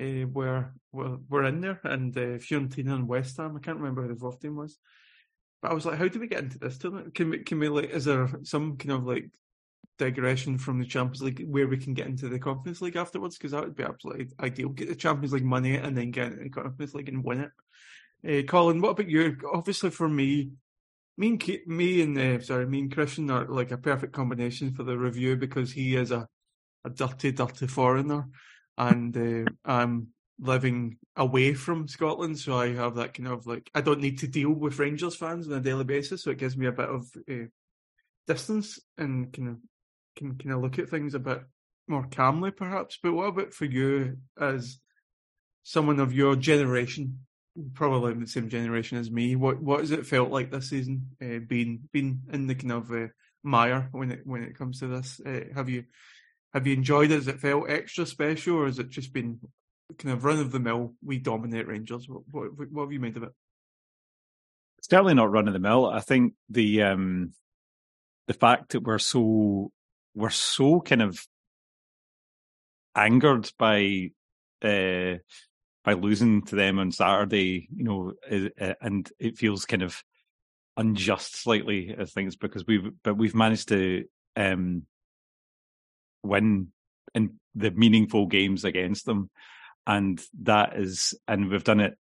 uh, were, were were in there, and uh, Fiorentina and West Ham. I can't remember who the fourth team was, but I was like, how do we get into this? Can we can we like? Is there some kind of like digression from the Champions League where we can get into the Conference League afterwards? Because that would be absolutely ideal. Get the Champions League money and then get into the Conference League and win it. Uh, Colin, what about you? Obviously, for me, me and me and uh, sorry, me and Christian are like a perfect combination for the review because he is a a dirty, dirty foreigner, and uh, I'm living away from Scotland, so I have that kind of like I don't need to deal with Rangers fans on a daily basis, so it gives me a bit of uh, distance and kind of can kind of look at things a bit more calmly, perhaps. But what about for you as someone of your generation, probably the same generation as me? What what has it felt like this season, uh, being being in the kind of uh, mire when it when it comes to this? Uh, have you have you enjoyed it? Has it felt extra special, or has it just been kind of run of the mill? We dominate Rangers. What, what, what have you made of it? It's definitely not run of the mill. I think the um, the fact that we're so we're so kind of angered by uh, by losing to them on Saturday, you know, uh, and it feels kind of unjust slightly. I think because we've but we've managed to um, win in the meaningful games against them. And that is, and we've done it,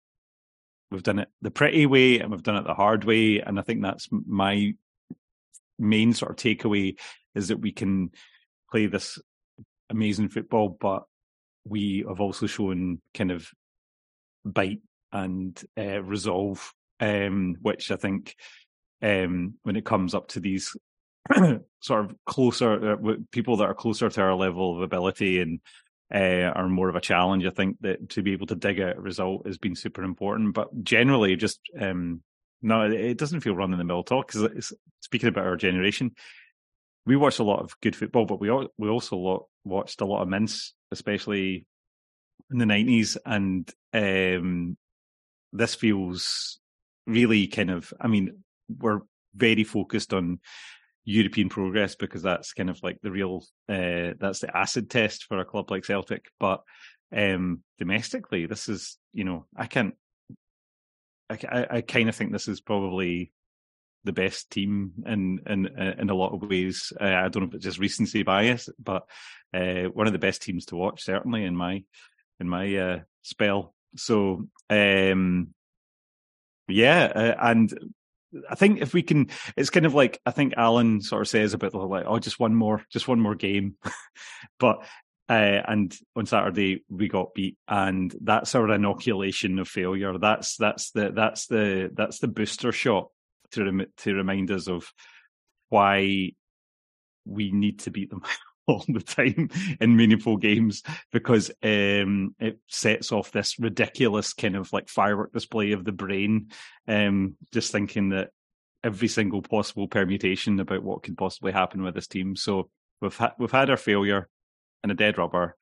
we've done it the pretty way and we've done it the hard way. And I think that's my main sort of takeaway is that we can play this amazing football, but we have also shown kind of bite and uh, resolve, um, which I think um, when it comes up to these sort of closer uh, people that are closer to our level of ability and uh, are more of a challenge. I think that to be able to dig a result has been super important. But generally, just um, no, it doesn't feel run in the mill talk because speaking about our generation, we watched a lot of good football, but we we also watched a lot of mince, especially in the nineties, and um, this feels really kind of. I mean, we're very focused on European progress because that's kind of like the real uh, that's the acid test for a club like Celtic. But um, domestically, this is you know I can't. I, I, I kind of think this is probably the best team in in in a lot of ways. Uh, I don't know if it's just recency bias, but uh, one of the best teams to watch certainly in my in my uh, spell. So um, yeah, uh, and I think if we can, it's kind of like I think Alan sort of says about the like, oh, just one more, just one more game, but uh, and on Saturday we got beat, and that's our inoculation of failure. That's that's the that's the that's the booster shot to rem- to remind us of why we need to beat them all the time in meaningful games because um, it sets off this ridiculous kind of like firework display of the brain. Um, just thinking that every single possible permutation about what could possibly happen with this team. So we've had we've had our failure and a dead rubber.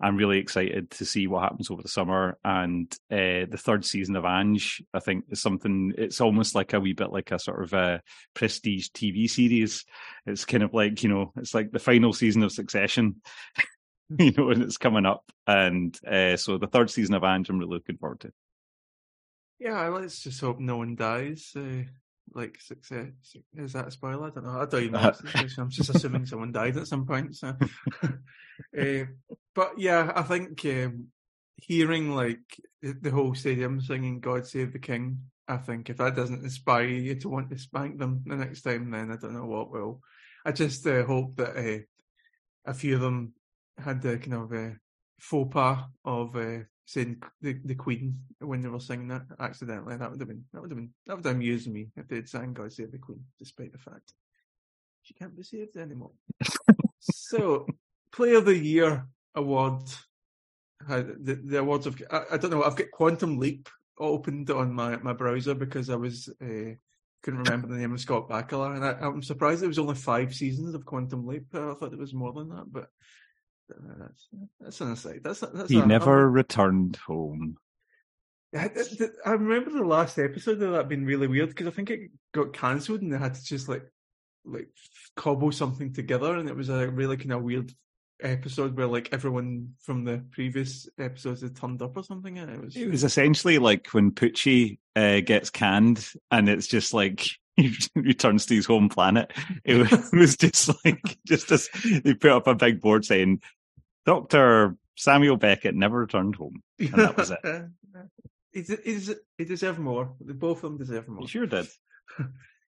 I'm really excited to see what happens over the summer. And uh, the third season of Ange, I think, is something. It's almost like a wee bit like a sort of a uh, prestige TV series. It's kind of like you know, it's like the final season of Succession, you know, and it's coming up. And uh, so the third season of Ange, I'm really looking forward to. Yeah, let's just hope no one dies. Uh, like success is that a spoiler? I don't know. I don't even know. I'm just assuming someone died at some point. So. uh, but yeah, I think um, hearing like the whole stadium singing "God Save the King," I think if that doesn't inspire you to want to spank them the next time, then I don't know what will. I just uh, hope that uh, a few of them had the kind of uh, faux pas of uh, saying the, the Queen when they were singing that accidentally. That would have been that would have been that would have amused me if they'd sang "God Save the Queen," despite the fact she can't be saved anymore. so, Player of the Year award. The, the awards of I, I, don't know. I've got Quantum Leap opened on my, my browser because I was uh, couldn't remember the name of Scott Bakula, and I, am surprised it was only five seasons of Quantum Leap. I thought it was more than that, but uh, that's that's an aside. That's that's he never returned home. I, I remember the last episode of that being really weird because I think it got cancelled and they had to just like like cobble something together, and it was a really kind of weird episode where like everyone from the previous episodes had turned up or something and it was it was essentially like when Poochie uh, gets canned and it's just like he returns to his home planet it was just like just as they put up a big board saying Dr. Samuel Beckett never returned home and that was it he, he deserved more both of them deserve more he sure did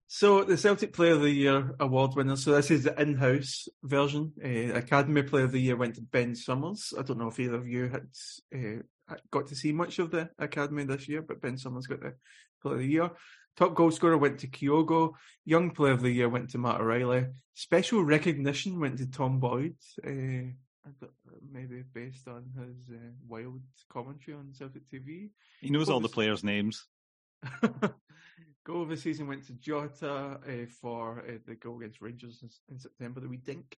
So the Celtic Player of the Year award winner. So this is the in-house version. Uh, Academy Player of the Year went to Ben Summers. I don't know if either of you had uh, got to see much of the Academy this year, but Ben Summers got the Player of the Year. Top goal scorer went to Kyogo. Young Player of the Year went to Matt O'Riley. Special recognition went to Tom Boyd. Uh, maybe based on his uh, wild commentary on Celtic TV. He knows all the players' names. Goal of the season went to Jota uh, for uh, the goal against Rangers in, in September that we dink.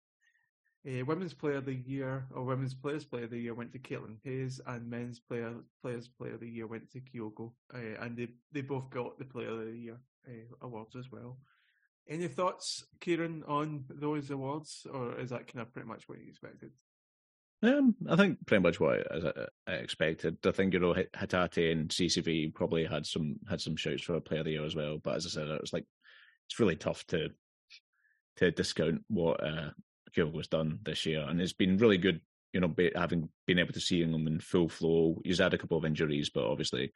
Uh, women's Player of the Year or Women's Players Player of the Year went to Caitlin Hayes, and Men's Player Players Player of the Year went to Kyogo, uh, and they they both got the Player of the Year uh, awards as well. Any thoughts, Kieran, on those awards, or is that kind of pretty much what you expected? Um, I think pretty much what I, expected. I think you know Hatate and CCV probably had some had some shouts for a player of the year as well. But as I said, it was like it's really tough to to discount what uh, was done this year, and it's been really good. You know, be, having been able to see him in full flow. He's had a couple of injuries, but obviously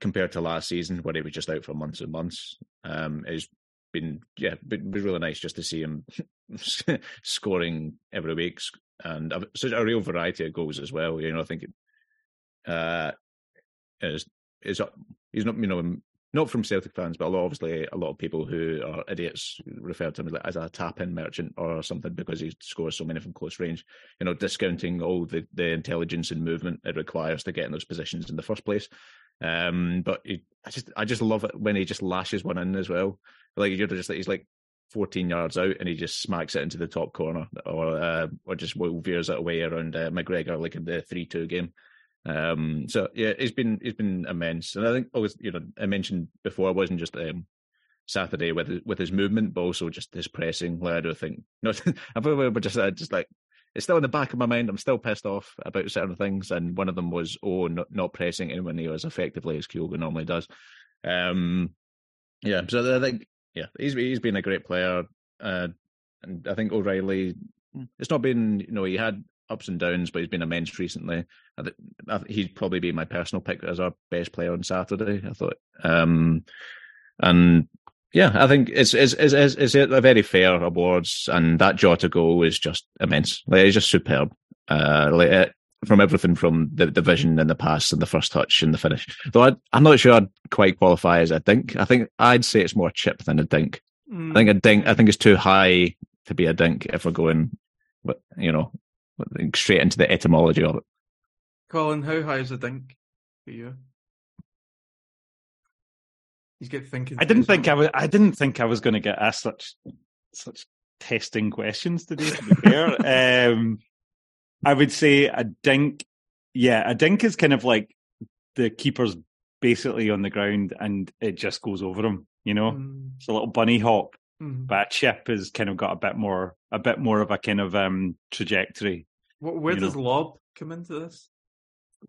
compared to last season where he was just out for months and months, um, it's been yeah, been really nice just to see him scoring every week, and such a real variety of goals as well. You know, I think uh, is is he's not you know not from Celtic fans, but obviously a lot of people who are idiots refer to him as a tap-in merchant or something because he scores so many from close range. You know, discounting all the, the intelligence and movement it requires to get in those positions in the first place. Um, but he, I just I just love it when he just lashes one in as well. Like you're just like he's like 14 yards out and he just smacks it into the top corner or uh, or just veers it away around uh, McGregor like in the 3-2 game. Um, so yeah, it's been it's been immense, and I think always you know I mentioned before it wasn't just um, Saturday with with his movement, but also just his pressing. Like I don't think no, I've just uh, just like it's still in the back of my mind. I'm still pissed off about certain things, and one of them was oh not, not pressing anyone near as effectively as Kyogo normally does. Um, yeah, so I think yeah he's he's been a great player, uh, and I think O'Riley. It's not been you know he had ups and downs, but he's been immense recently. I th- I th- he'd probably be my personal pick as our best player on Saturday. I thought, um, and yeah, I think it's it's it's, it's a very fair awards, and that Jota goal is just immense. Like it's just superb. Uh, like it, from everything from the, the vision and the pass and the first touch and the finish. Though I, am not sure I'd quite qualify as a dink. I think I'd say it's more chip than a dink. Mm. I think a dink. I think it's too high to be a dink if we're going, you know, straight into the etymology of it. Colin, how high is a dink for you? He's get thinking. I didn't think I was. I didn't think I was going to get asked such such testing questions today. To be fair, um, I would say a dink. Yeah, a dink is kind of like the keeper's basically on the ground and it just goes over him. You know, mm. it's a little bunny hop. Mm. But a chip has kind of got a bit more, a bit more of a kind of um trajectory. Where does know? lob come into this?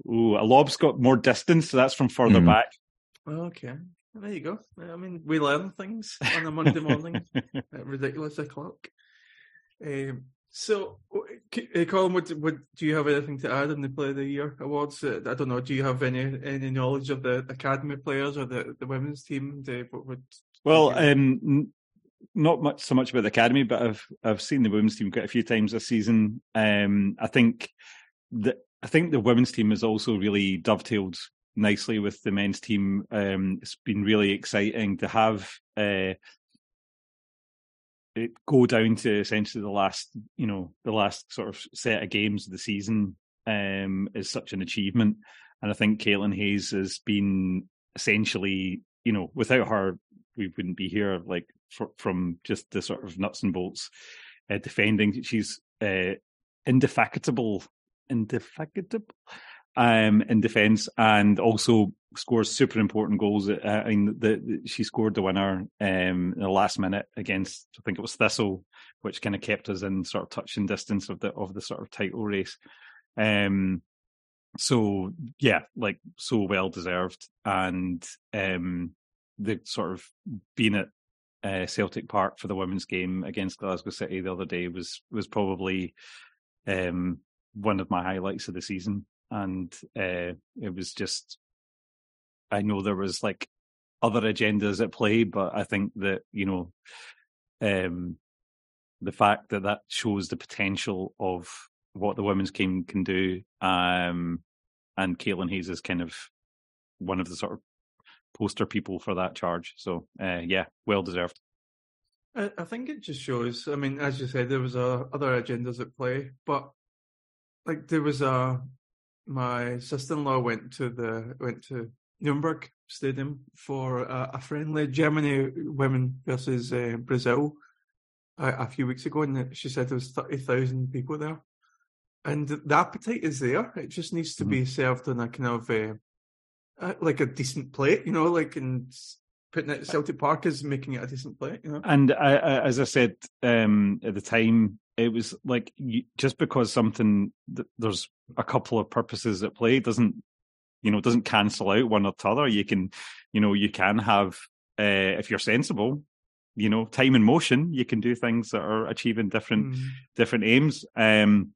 Ooh, a lob's got more distance, so that's from further mm. back. Okay, there you go. I mean, we learn things on a Monday morning at ridiculous o'clock. Um, so, uh, Colin, what, what, do you have anything to add on the Player of the Year awards? Uh, I don't know. Do you have any any knowledge of the academy players or the, the women's team? The, what, what, well, um, not much so much about the academy, but I've I've seen the women's team quite a few times this season. Um, I think that I think the women's team has also really dovetailed nicely with the men's team. Um, it's been really exciting to have uh, go down to essentially the last, you know, the last sort of set of games of the season um, is such an achievement. And I think Caitlin Hayes has been essentially, you know, without her, we wouldn't be here. Like for, from just the sort of nuts and bolts uh, defending. She's uh, indefatigable, indefatigable um, in defence, and also scores super important goals. Uh, I mean, the, the, she scored the winner um, in the last minute against, I think it was Thistle, which kind of kept us in sort of touching distance of the of the sort of title race. Um, so yeah, like so well deserved, and um, the sort of being at uh, Celtic Park for the women's game against Glasgow City the other day was was probably um, one of my highlights of the season, and uh, it was just. I know there was like other agendas at play, but I think that you know, um, the fact that that shows the potential of what the women's game can do, um, and Caitlin Hayes is kind of one of the sort of poster people for that charge. So uh, yeah, well deserved. I, I, think it just shows. I mean, as you said, there was uh, other agendas at play, but like there was a my sister-in-law went to the went to Nuremberg Stadium for a, a friendly Germany women versus uh, Brazil a, a, few weeks ago, and she said there was thirty thousand people there, and the appetite is there. It just needs to mm-hmm. be served on a kind of uh, uh, like a decent plate, you know, like and putting it at Celtic Park is making it a decent plate, You know? And I, I, as I said um, at the time, it was like you, just because something there's a couple of purposes at play doesn't you know doesn't cancel out one or the other. You can you know you can have uh, if you're sensible. You know, time and motion. You can do things that are achieving different mm. different aims. Um,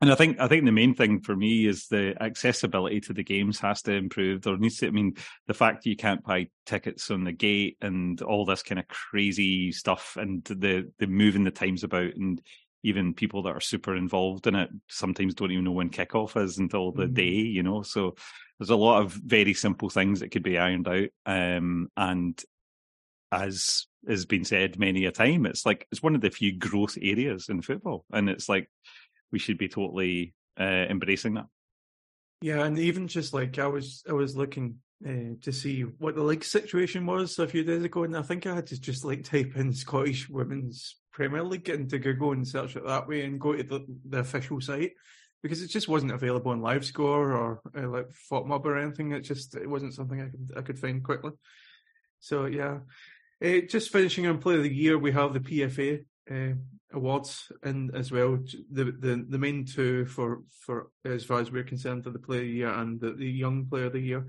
and I think I think the main thing for me is the accessibility to the games has to improve. There needs to, I mean, the fact you can't buy tickets on the gate and all this kind of crazy stuff, and the the moving the times about, and even people that are super involved in it sometimes don't even know when kickoff is until the mm day, you know. So there's a lot of very simple things that could be ironed out. Um, and as has been said many a time, it's like it's one of the few growth areas in football, and it's like we should be totally uh, embracing that. Yeah, and even just like I was, I was looking uh, to see what the league situation was a few days ago, and I think I had to just like type in Scottish Women's Premier League get into Google and search it that way, and go to the, the official site because it just wasn't available on LiveScore or uh, like FotMob or anything. It just it wasn't something I could I could find quickly. So yeah, uh, just finishing on Player of the Year, we have the PFA uh, awards and as well the, the the main two for for as far as we're concerned are the Player of the Year and the, the Young Player of the Year.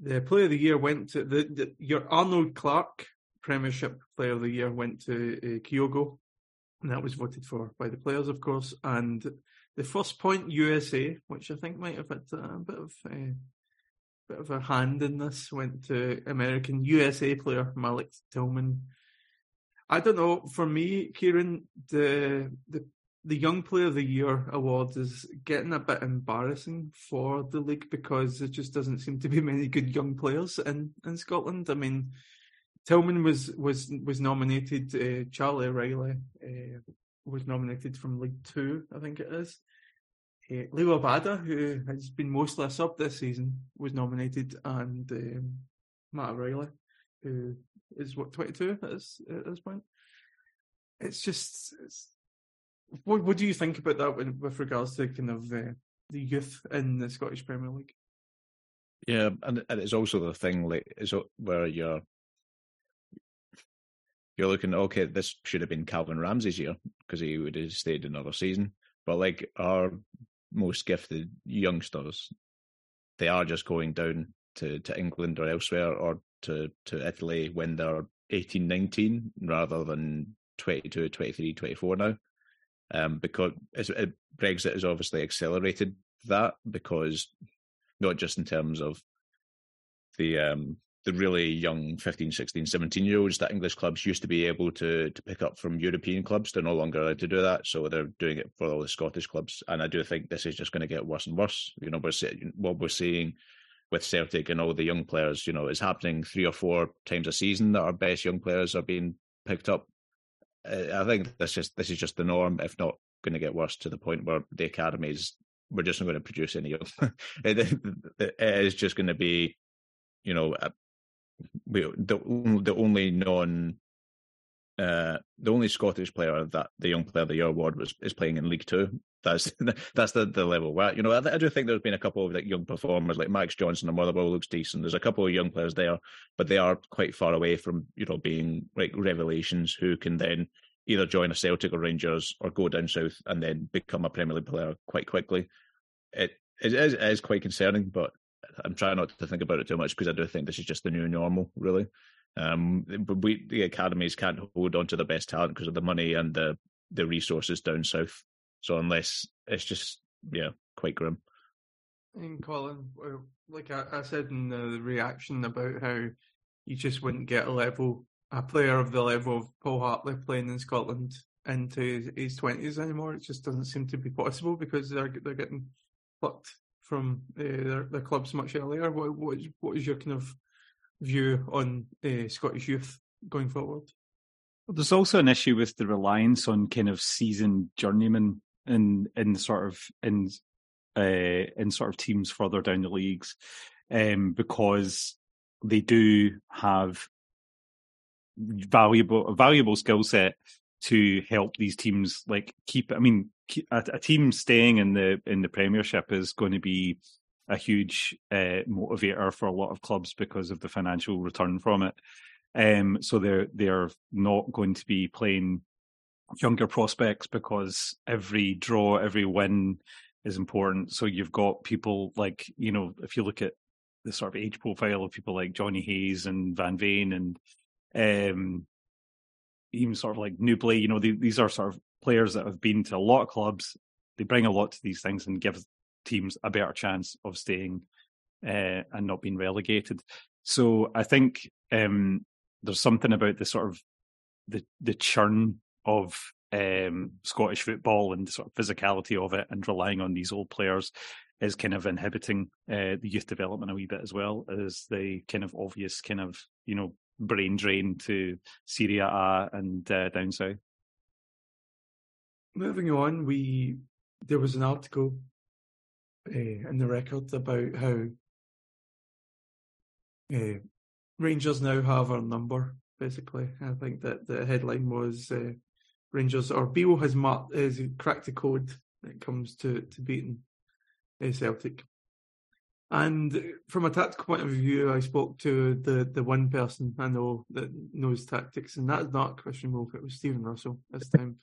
The Player of the Year went to the, the your Arnold Clark Premiership Player of the Year went to uh, Kyogo, and that was voted for by the players, of course, and the first point USA, which I think might have had a bit of a uh, bit of a hand in this, went to American USA player Malik Tillman. I don't know. For me, Kieran, the the the Young Player of the Year award is getting a bit embarrassing for the league because there just doesn't seem to be many good young players in, in Scotland. I mean, Tillman was was was nominated. Uh, Charlie Reilly uh, was nominated from League Two, I think it is. Uh, Liel Abada, who has been mostly a sub this season, was nominated, and um, Matt Riley, who is what twenty two at this at this point. It's just, it's, what what do you think about that with, with regards to kind of uh, the youth in the Scottish Premier League? Yeah, and, and it's also the thing like is where you're you're looking okay. This should have been Calvin Ramsay's year because he would have stayed another season. But like our most gifted youngsters, they are just going down to, to England or elsewhere or to, to Italy when they're 18, 19 rather than 22, 23, 24 now. Um, because it, Brexit has obviously accelerated that because not just in terms of the um, the really young 15, 16, 17 year olds that English clubs used to be able to to pick up from European clubs. They're no longer allowed to do that, so they're doing it for all the Scottish clubs. And I do think this is just going to get worse and worse. You know, we're what we're seeing with Celtic and all the young players. You know, is happening three or four times a season that our best young players are being picked up. I think this is this is just the norm, if not going to get worse to the point where the academies we're just not going to produce any of. it is just going to be, you know, we, the the only non uh, the only Scottish player that the Young Player the Year award was is playing in League Two. That's that's the, the level where you know I, I, do think there's been a couple of like young performers like Max Johnston and Motherwell looks decent. There's a couple of young players there, but they are quite far away from you know being like revelations who can then either join a Celtic or Rangers or go down south and then become a Premier League player quite quickly. It it is, it is quite concerning, but I'm trying not to think about it too much because I do think this is just the new normal, really. Um, but we the academies can't hold on to the best talent because of the money and the the resources down south. So unless it's just yeah, quite grim. And Colin, like I, I said in the reaction about how you just wouldn't get a level a player of the level of Paul Hartley playing in Scotland into his twenties anymore. It just doesn't seem to be possible because they're they're getting plucked from uh, their, their clubs much earlier. What, what, is, what is your kind of view on uh, Scottish youth going forward? Well, there's also an issue with the reliance on kind of seasoned journeymen in in sort of in uh, in sort of teams further down the leagues, um, because they do have valuable valuable skill set to help these teams like keep. I mean, a, a, team staying in the in the Premiership is going to be a huge uh, motivator for a lot of clubs because of the financial return from it. Um, so they're they're not going to be playing younger prospects because every draw, every win is important. So you've got people like you know if you look at the sort of age profile of people like Johnny Hayes and Van Veen and um, even sort of like new play, you know, they, these are sort of players that have been to a lot of clubs. They bring a lot to these things and give teams a better chance of staying uh, and not being relegated. So I think um, there's something about the sort of the the churn of um, Scottish football and the sort of physicality of it, and relying on these old players is kind of inhibiting uh, the youth development a wee bit as well as the kind of obvious kind of you know brain drain to Serie A and uh, down south. Moving on, we there was an article uh, in the record about how uh, Rangers now have our number. Basically, I think that the headline was uh, Rangers or Beale has has cracked the code when it comes to to beating Celtic. And from a tactical point of view, I spoke to the, the one person I know that knows tactics, and that's not Christian Wolff, it was Stephen Russell this time.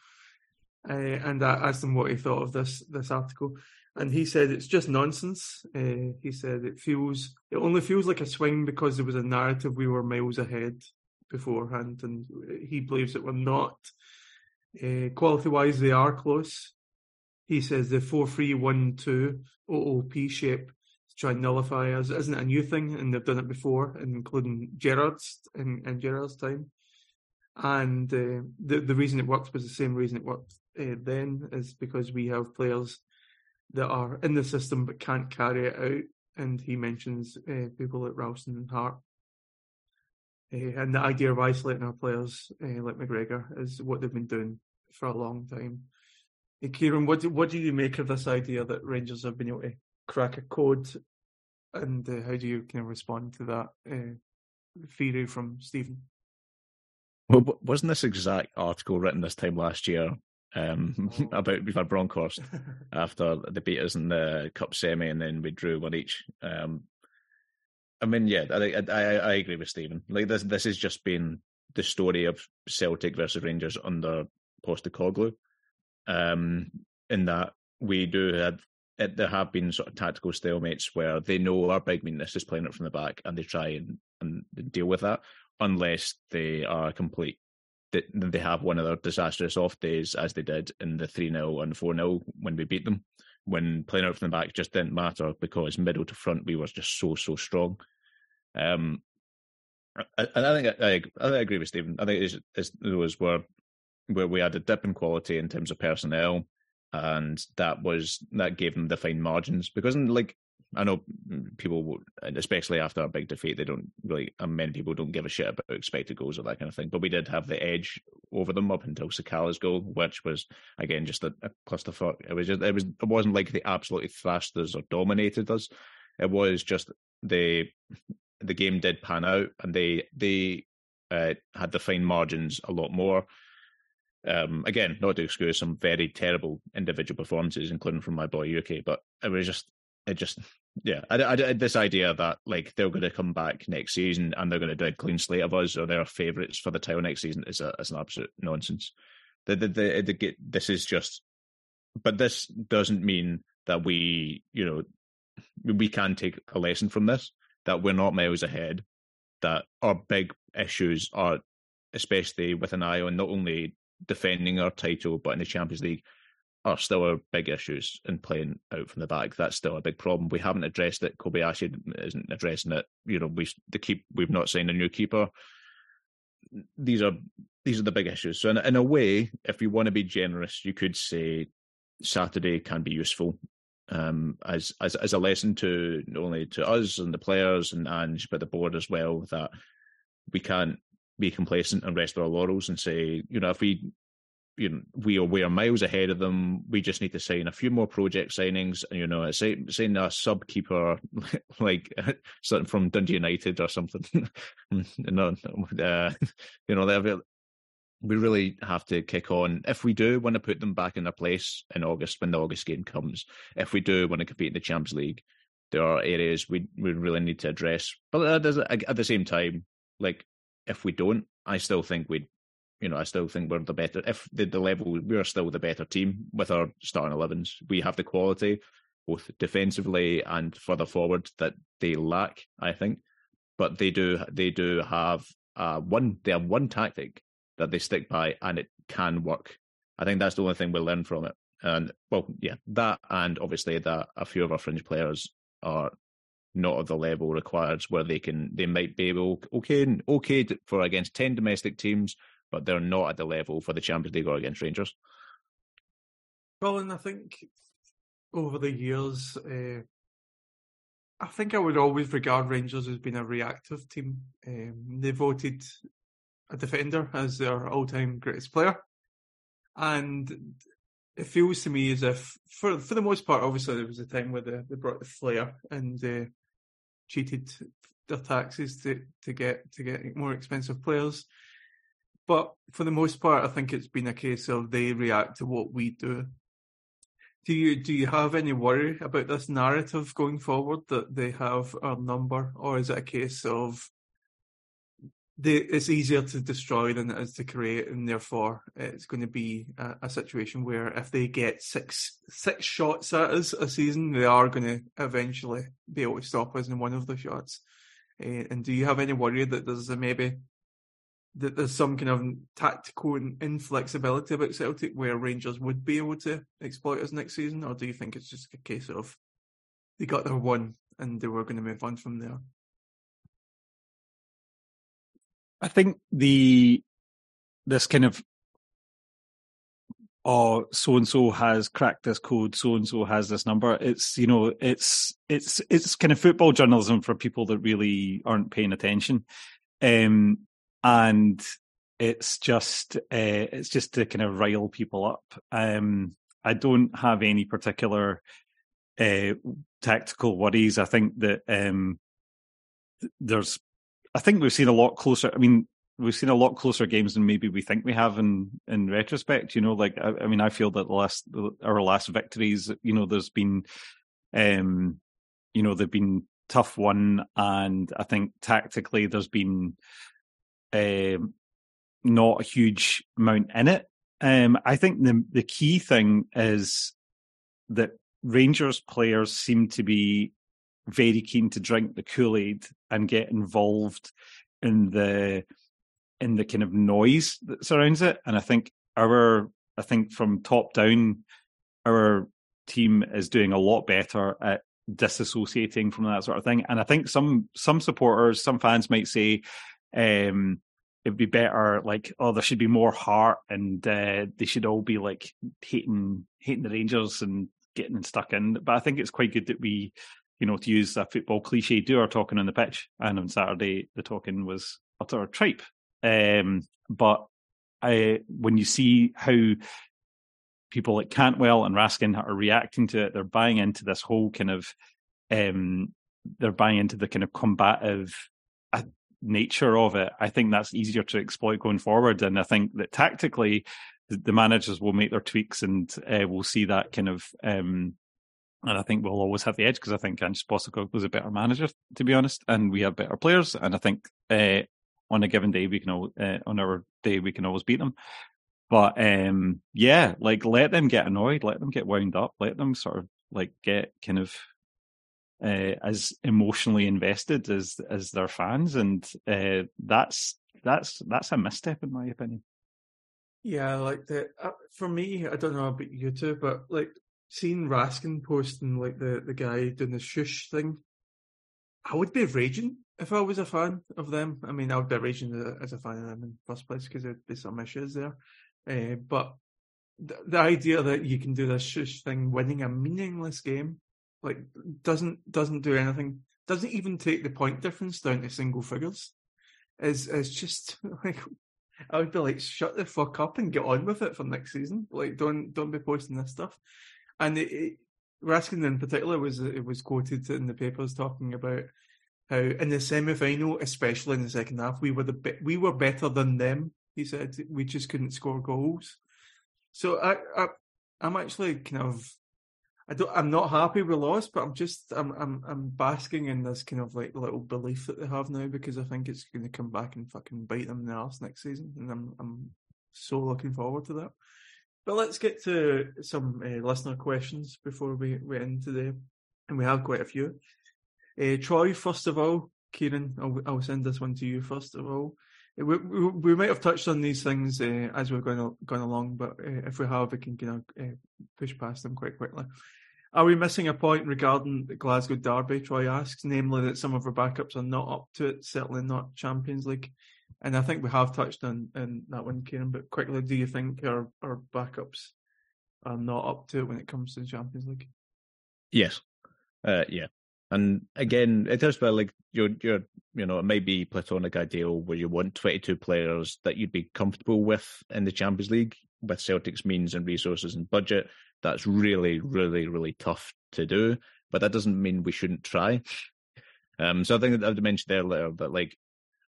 Uh, and I asked him what he thought of this this article, and he said it's just nonsense. Uh, he said it feels it only feels like a swing because there was a narrative we were miles ahead beforehand, and he believes that we're not. Uh, quality wise, they are close. He says the four three one two OOP shape try and nullify us isn't a new thing, and they've done it before, including Gerrard's in, in Gerrard's time. And uh, the the reason it worked was the same reason it worked uh, then is because we have players that are in the system but can't carry it out. And he mentions uh, people like Ralston and Hart. Uh, and the idea of isolating our players uh, like McGregor is what they've been doing for a long time. Hey, Kieran, what do, what do you make of this idea that Rangers have been able to crack a code, and uh, how do you kind of respond to that uh, theory from Stephen? Well, wasn't this exact article written this time last year um, oh. about we've had Broncos after the beat us in the cup semi, and then we drew one each. Um, I mean, yeah, I, I, I agree with Stephen. Like this, this has just been the story of Celtic versus Rangers under Postecoglou. Um, in that we do have it, there have been sort of tactical stalemates where they know our big weakness is playing it from the back, and they try and, and deal with that, unless they are complete they have one of their disastrous off days, as they did in the 3 0 and 4 0 when we beat them. When playing out from the back just didn't matter because middle to front we were just so, so strong. Um, I, I think I, I, I agree with Stephen. I think it's, it's, it was where where we had a dip in quality in terms of personnel, and that was that gave them the fine margins because like I know people, especially after a big defeat, they don't really, and many people don't give a shit about expected goals or that kind of thing. But we did have the edge over them up until Sakala's goal, which was again just a, a clusterfuck. It was just, it was, it wasn't like they absolutely thrashed us or dominated us. It was just the the game did pan out, and they they uh, had the fine margins a lot more. Um, again, not to excuse some very terrible individual performances, including from my boy Yuki, but it was just it just yeah, I, I, I, this idea that like they're going to come back next season and they're going to do a clean slate of us or they're favourites for the title next season is a is an absolute nonsense. The, the, the, the, this is just, but this doesn't mean that we, you know, we can take a lesson from this. That we're not miles ahead. That our big issues are, especially with an eye on not only defending our title but in the Champions League, are still our big issues in playing out from the back. That's still a big problem. We haven't addressed it. Kobayashi isn't addressing it. You know, we the keep we've not signed a new keeper. These are these are the big issues. So in, in a way, if you want to be generous, you could say Saturday can be useful um, as as as a lesson to not only to us and the players and Ange, but the board as well that we can't be complacent and rest our laurels and say, you know, if we you know, we are we are miles ahead of them. We just need to sign a few more project signings. And you know, saying saying a sub keeper like something from Dundee United or something. no, uh, you know, we really have to kick on. If we do want to put them back in their place in August when the August game comes, if we do want to compete in the Champions League, there are areas we we really need to address. But at the same time, like if we don't, I still think we'd you know, I still think we're the better. If the, the level, we are still the better team with our starting 11s. We have the quality, both defensively and further forward, that they lack. I think, but they do. They do have uh, one. They have one tactic that they stick by, and it can work. I think that's the only thing we learn from it. And well, yeah, that and obviously that a few of our fringe players are not at the level required where they can they might be able okay okay for against 10 domestic teams but they're not at the level for the Champions League or against Rangers. Colin, I think over the years, uh, I think I would always regard Rangers as being a reactive team. Um, they voted a defender as their all-time greatest player, and it feels to me as if, for for the most part, obviously there was a time where they, they brought the flair and uh, cheated their taxes to, to get to get more expensive players. But for the most part, I think it's been a case of they react to what we do. Do you do you have any worry about this narrative going forward that they have our number, or is it a case of it's easier to destroy than it is to create, and therefore it's going to be a, a, situation where if they get six six shots at us a season, they are going to eventually be able to stop us in one of the shots. Uh, and do you have any worry that there's a maybe that there's some kind of tactical inflexibility about Celtic where Rangers would be able to exploit us next season, or do you think it's just a case of they got their one and they were going to move on from there? I think the this kind of oh so and so has cracked this code so and so has this number. It's you know it's it's it's kind of football journalism for people that really aren't paying attention. Um and it's just uh, it's just to kind of rile people up. Um i don't have any particular uh tactical worries. I think that um there's i think we've seen a lot closer i mean we've seen a lot closer games than maybe we think we have in in retrospect. You know, like I, I mean, I feel that the last our last victories, you know, there's been, um, you know, they've been tough one, and I think tactically there's been, um, not a huge amount in it. Um, I think the the key thing is that Rangers players seem to be very keen to drink the Kool Aid and get involved in the in the kind of noise that surrounds it. And I think our, I think from top down, our team is doing a lot better at disassociating from that sort of thing. And I think some some supporters, some fans might say um, it'd be better, like, oh, there should be more heart, and uh, they should all be like hating hating the Rangers and getting stuck in. But I think it's quite good that we, you know, to use a football cliche, do our talking on the pitch. And on Saturday, the talking was utter tripe. Um, but I, when you see how people like Cantwell and Raskin are reacting to it, they're buying into this whole kind of, um, they're buying into the kind of combative uh, nature of it. I think that's easier to exploit going forward, and I think that tactically, the managers will make their tweaks, and uh, we'll see that kind of. Um, and I think we'll always have the edge because I think Ange Postecoglou is a better manager, to be honest, and we have better players. And I think uh, on a given day we can uh, on our day we can always beat them. But um, yeah, like let them get annoyed, let them get wound up, let them sort of like get kind of uh, as emotionally invested as as their fans, and uh, that's that's that's a misstep in my opinion. Yeah, like the uh, for me, I don't know about you two, but like seeing Raskin posting like the the guy doing the shush thing, I would be raging if I was a fan of them, I mean, I would be raging as a fan of them in the first place because there'd be some issues there. Uh, but the, the, idea that you can do this shush thing, winning a meaningless game, like doesn't doesn't do anything, doesn't even take the point difference down to single figures. Is is just like I would be like, shut the fuck up and get on with it for next season. Like, don't don't be posting this stuff. And it, it, Raskin in particular was it was quoted in the papers talking about how in the semi final, especially in the second half, we were the be- we were better than them. He said we just couldn't score goals. So I, I I'm actually kind of I don't I'm not happy we lost, but I'm just I'm I'm I'm basking in this kind of like little belief that they have now because I think it's going to come back and fucking bite them in the ass next season, and I'm I'm so looking forward to that. But let's get to some uh, listener questions before we, we end today, and we have quite a few. Uh, Troy, first of all, Kieran, I'll, I'll, send this one to you first of all. Eh, we, we, we might have touched on these things uh, as we're going, going along, but uh, if we have, we can kind of push past them quite quickly. Are we missing a point regarding the Glasgow Derby? Troy asks, namely that some of our backups are not up to it, certainly not Champions League. And I think we have touched on, on that one, Kieran, but quickly, do you think our, our backups are not up to it when it comes to the Champions League? Yes, uh, yeah, and again, it does feel like you're you're you know it may be platonic ideal where you want 22 players that you'd be comfortable with in the Champions League with Celtic's means and resources and budget. That's really, really, really tough to do, but that doesn't mean we shouldn't try. Um, so I think I've mentioned earlier that like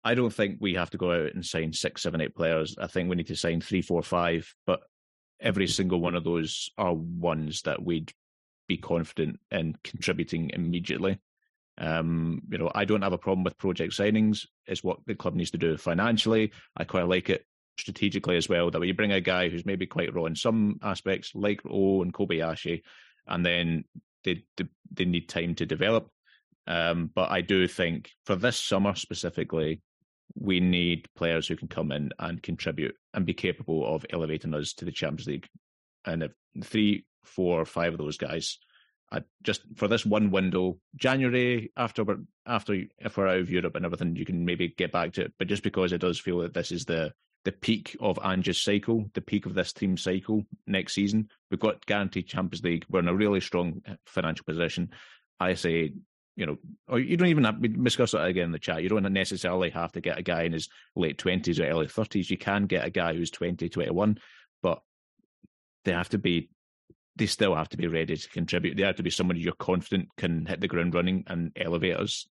I don't think we have to go out and sign six, seven, eight players. I think we need to sign three, four, five. But every single one of those are ones that we'd be confident in contributing immediately. Um, you know, I don't have a problem with project signings. Is what the club needs to do financially. I quite like it strategically as well. That way, you bring a guy who's maybe quite raw in some aspects, like O and Kobayashi, and then they they, they need time to develop. Um, but I do think for this summer specifically, we need players who can come in and contribute and be capable of elevating us to the Champions League. And if three, four, five of those guys, I just for this one window, January after we're, after if we're out of Europe and everything, you can maybe get back to it. But just because it does feel that this is the the peak of Ange's cycle, the peak of this team cycle next season, we've got guaranteed Champions League. We're in a really strong eh, financial position. I say you know, or you don't even have, we discuss it again in the chat. You don't necessarily have to get a guy in his late 20s or early 30s. You can get a guy who's 20, 21, but they have to be, they still have to be ready to contribute. They have to be somebody you're confident can hit the ground running and elevate us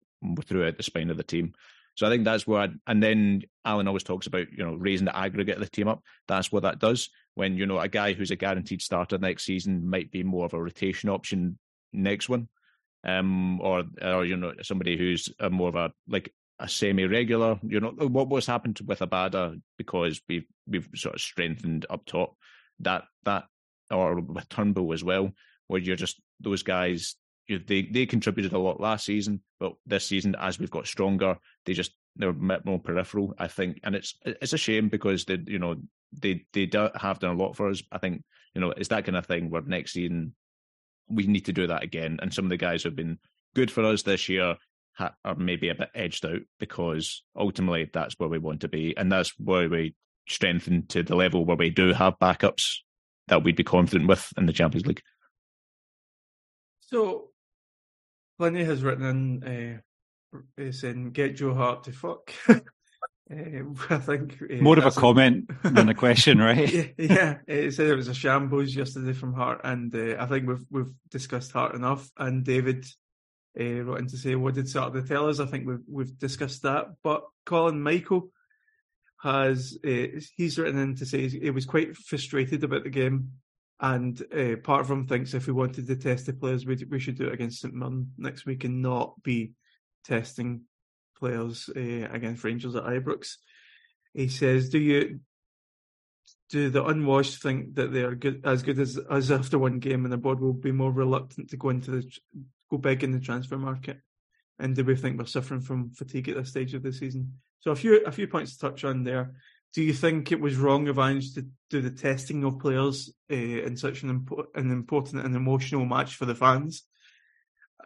throughout the spine of the team. So I think that's where, and then Alan always talks about, you know, raising the aggregate of the team up. That's what that does. When, you know, a guy who's a guaranteed starter next season might be more of a rotation option next one um, or or you know somebody who's a more of a like a semi-regular. You know what what's happened with Abada because we've we've sort of strengthened up top that that or with Turnbull as well, where you're just those guys. You, they they contributed a lot last season, but this season as we've got stronger, they just they're a bit more peripheral. I think, and it's it's a shame because they you know they they do, have done a lot for us. I think you know it's that kind of thing where next season we need to do that again. And some of the guys who have been good for us this year ha- are maybe a bit edged out because ultimately that's where we want to be. And that's where we strengthen to the level where we do have backups that we'd be confident with in the Champions League. So, Plenty has written in uh, saying, get Joe Hart to fuck. Um, I think uh, more of a comment than a question, right? yeah, yeah, it said it was a shambles yesterday from Hart, and uh, I think we've we've discussed Hart enough. And David uh, wrote in to say, "What did Saturday tell us?" I think we've we've discussed that. But Colin Michael has uh, he's written in to say he was quite frustrated about the game, and uh, part of him thinks if we wanted to test the players, we we should do it against St Mirren next week and not be testing players uh, against Rangers at Ibrox. He says, "Do you do the unwashed think that they are good, as good as as after one game, and the board will be more reluctant to go into the go big in the transfer market? And do we think we're suffering from fatigue at this stage of the season? So a few a few points to touch on there. Do you think it was wrong of Ange to do the testing of players uh, in such an, impo- an important and emotional match for the fans?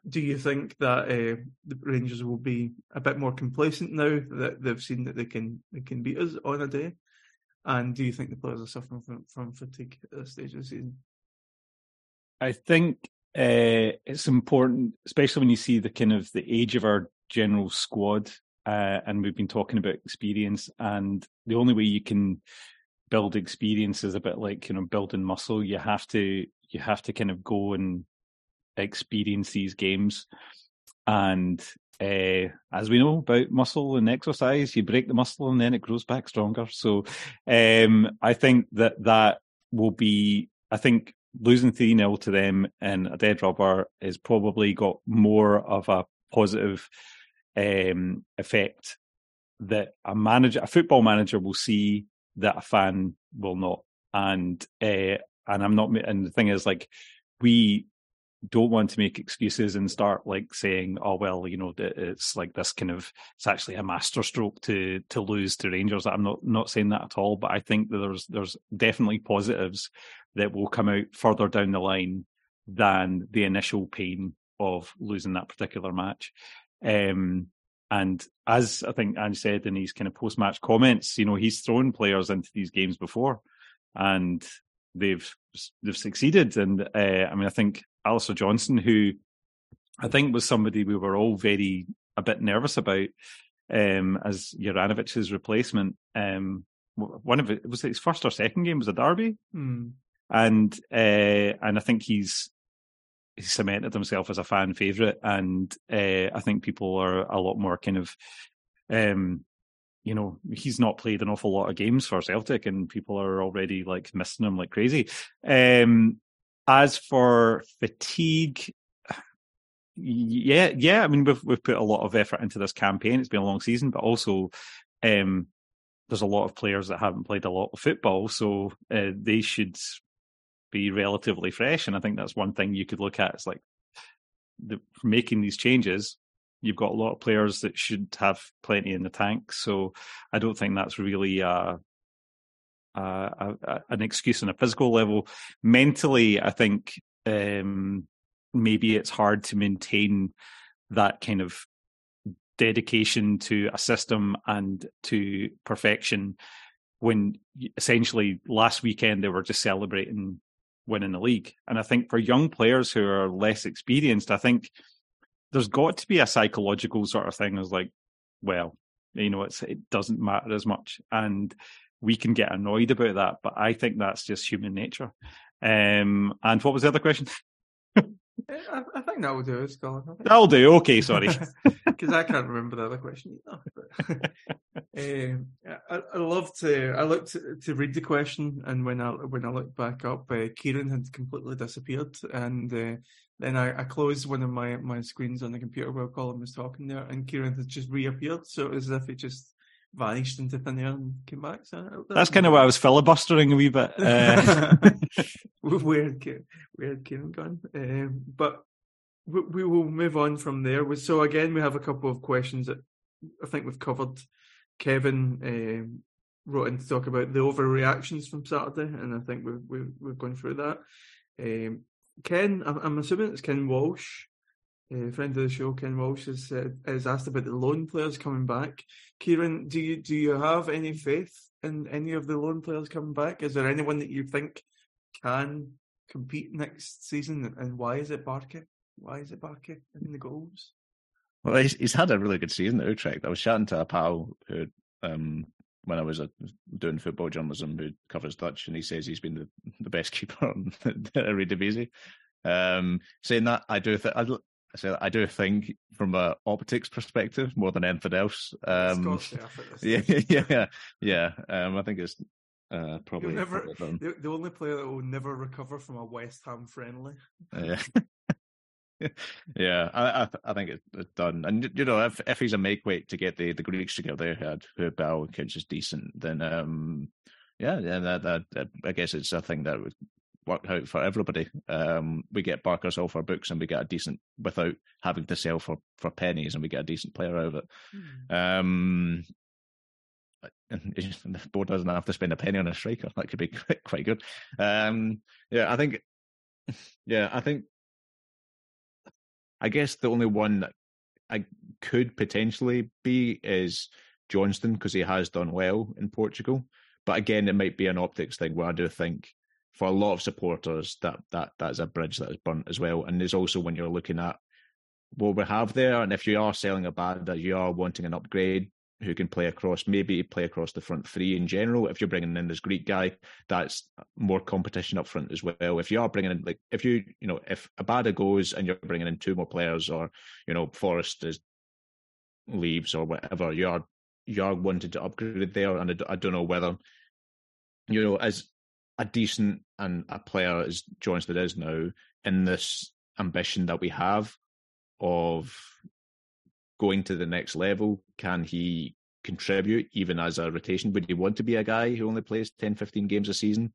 Do you think that uh, the Rangers will be a bit more complacent now that they've seen that they can they can beat us on a day? And do you think the players are suffering from, from fatigue at this stage of the season? I think uh, it's important, especially when you see the kind of the age of our general squad, uh, and we've been talking about experience, and the only way you can build experience is a bit like you know building muscle. You have to you have to kind of go and experience these games. And uh, as we know about muscle and exercise, you break the muscle and then it grows back stronger. So um, I think that that will be, I think losing 3 0 to them in a dead rubber is probably got more of a positive um, effect that a manager, a football manager will see that a fan will not. And, uh, and I'm not, and the thing is like, we don't want to make excuses and start like saying, "Oh well, you know, it's like this kind of it's actually a masterstroke to to lose to Rangers." I'm not not saying that at all, but I think that there's there's definitely positives that will come out further down the line than the initial pain of losing that particular match. Um, and as I think Ange said in his kind of post match comments, you know, he's thrown players into these games before, and they've they've succeeded. And uh, I mean, I think Alistair Johnston, who I think was somebody we were all very a bit nervous about um, as Juranovic's replacement. Um, one of it was it his first or second game was a derby, Hmm. and uh, and I think he's he's cemented himself as a fan favorite, and uh, I think people are a lot more kind of. Um, you know, he's not played an awful lot of games for Celtic, and people are already like missing him like crazy. Um, as for fatigue, yeah, yeah. I mean, we've we've put a lot of effort into this campaign. It's been a long season, but also, um, there's a lot of players that haven't played a lot of football, so uh, they should be relatively fresh. And I think that's one thing you could look at. It's like the, making these changes. You've got a lot of players that should have plenty in the tank, so I don't think that's really uh, a, an excuse on a physical level. Mentally, I think um, maybe it's hard to maintain that kind of dedication to a system and to perfection when essentially last weekend they were just celebrating winning the league. And I think for young players who are less experienced, I think there's got to be a psychological sort of thing as like, well, you know, it's it doesn't matter as much. And we can get annoyed about that, but I think that's just human nature. Um, and what was the other question? I, I think that will do it, Scott. That'll do. Okay, sorry. Because I can't remember the other question either. But, um, I, I love to. I looked to, to, read the question, and when I when I looked back up, uh, Kieran had completely disappeared, and uh, then I, I, closed one of my, my screens on the computer while Colin was talking there, and Kieran had just reappeared, so as if it just vanished into thin air and came back. So that's kind of why I was filibustering a wee bit. Uh... weird, weird Kieran gone. Um, but we, we will move on from there. So again, we have a couple of questions that I think we've covered. Kevin um, wrote in to talk about the overreactions from Saturday, and I think we've we've, we've gone through that. Um, Ken, I'm assuming it's Ken Walsh, a friend of the show. Ken Walsh has uh, has asked about the loan players coming back. Kieran, do you do you have any faith in any of the loan players coming back? Is there anyone that you think can compete next season, and why is it Barkas? Why is it Barkas in the goals? Well, he's, he's had a really good season at Utrecht. I was chatting to a pal who, um, when I was uh, doing football journalism, who covers Dutch, and he says he's been the, the best keeper in the Eredivisie. Um, saying that, I do think I I do think from a optics perspective more than anything else. Um, yeah, yeah, yeah. Um, I think it's uh, probably, never, the, the, only player that will never recover from a West Ham friendly. Yeah. yeah, I, I, I think it's done. And you know, if if he's a make weight to get the, the Greeks to together, had who Bell kids is decent, then um, yeah, yeah, that, that, that I guess it's a thing that would work out for everybody. Um, we get Barkas off our books, and we get a decent without having to sell for for pennies, and we get a decent player out of it. Mm. Um, the board doesn't have to spend a penny on a striker. That could be quite good. Um, yeah, I think. Yeah, I think. I guess the only one that I could potentially be is Johnston because he has done well in Portugal. But again, it might be an optics thing where I do think for a lot of supporters that that that's a bridge that is burnt as well. And there's also when you're looking at what we have there, and if you are selling Abada that you are wanting an upgrade, who can play across, maybe play across the front three in general. If you're bringing in this Greek guy, that's more competition up front as well. If you are bringing in, like, if you, you know, if Abada goes and you're bringing in two more players, or you know, Forrest is leaves or whatever, you are you are wanting to upgrade there, and I, I don't know whether, you know, as a decent and a player as Johnston is now in this ambition that we have of going to the next level? Can he contribute even as a rotation? Would he want to be a guy who only plays 10, 15 games a season?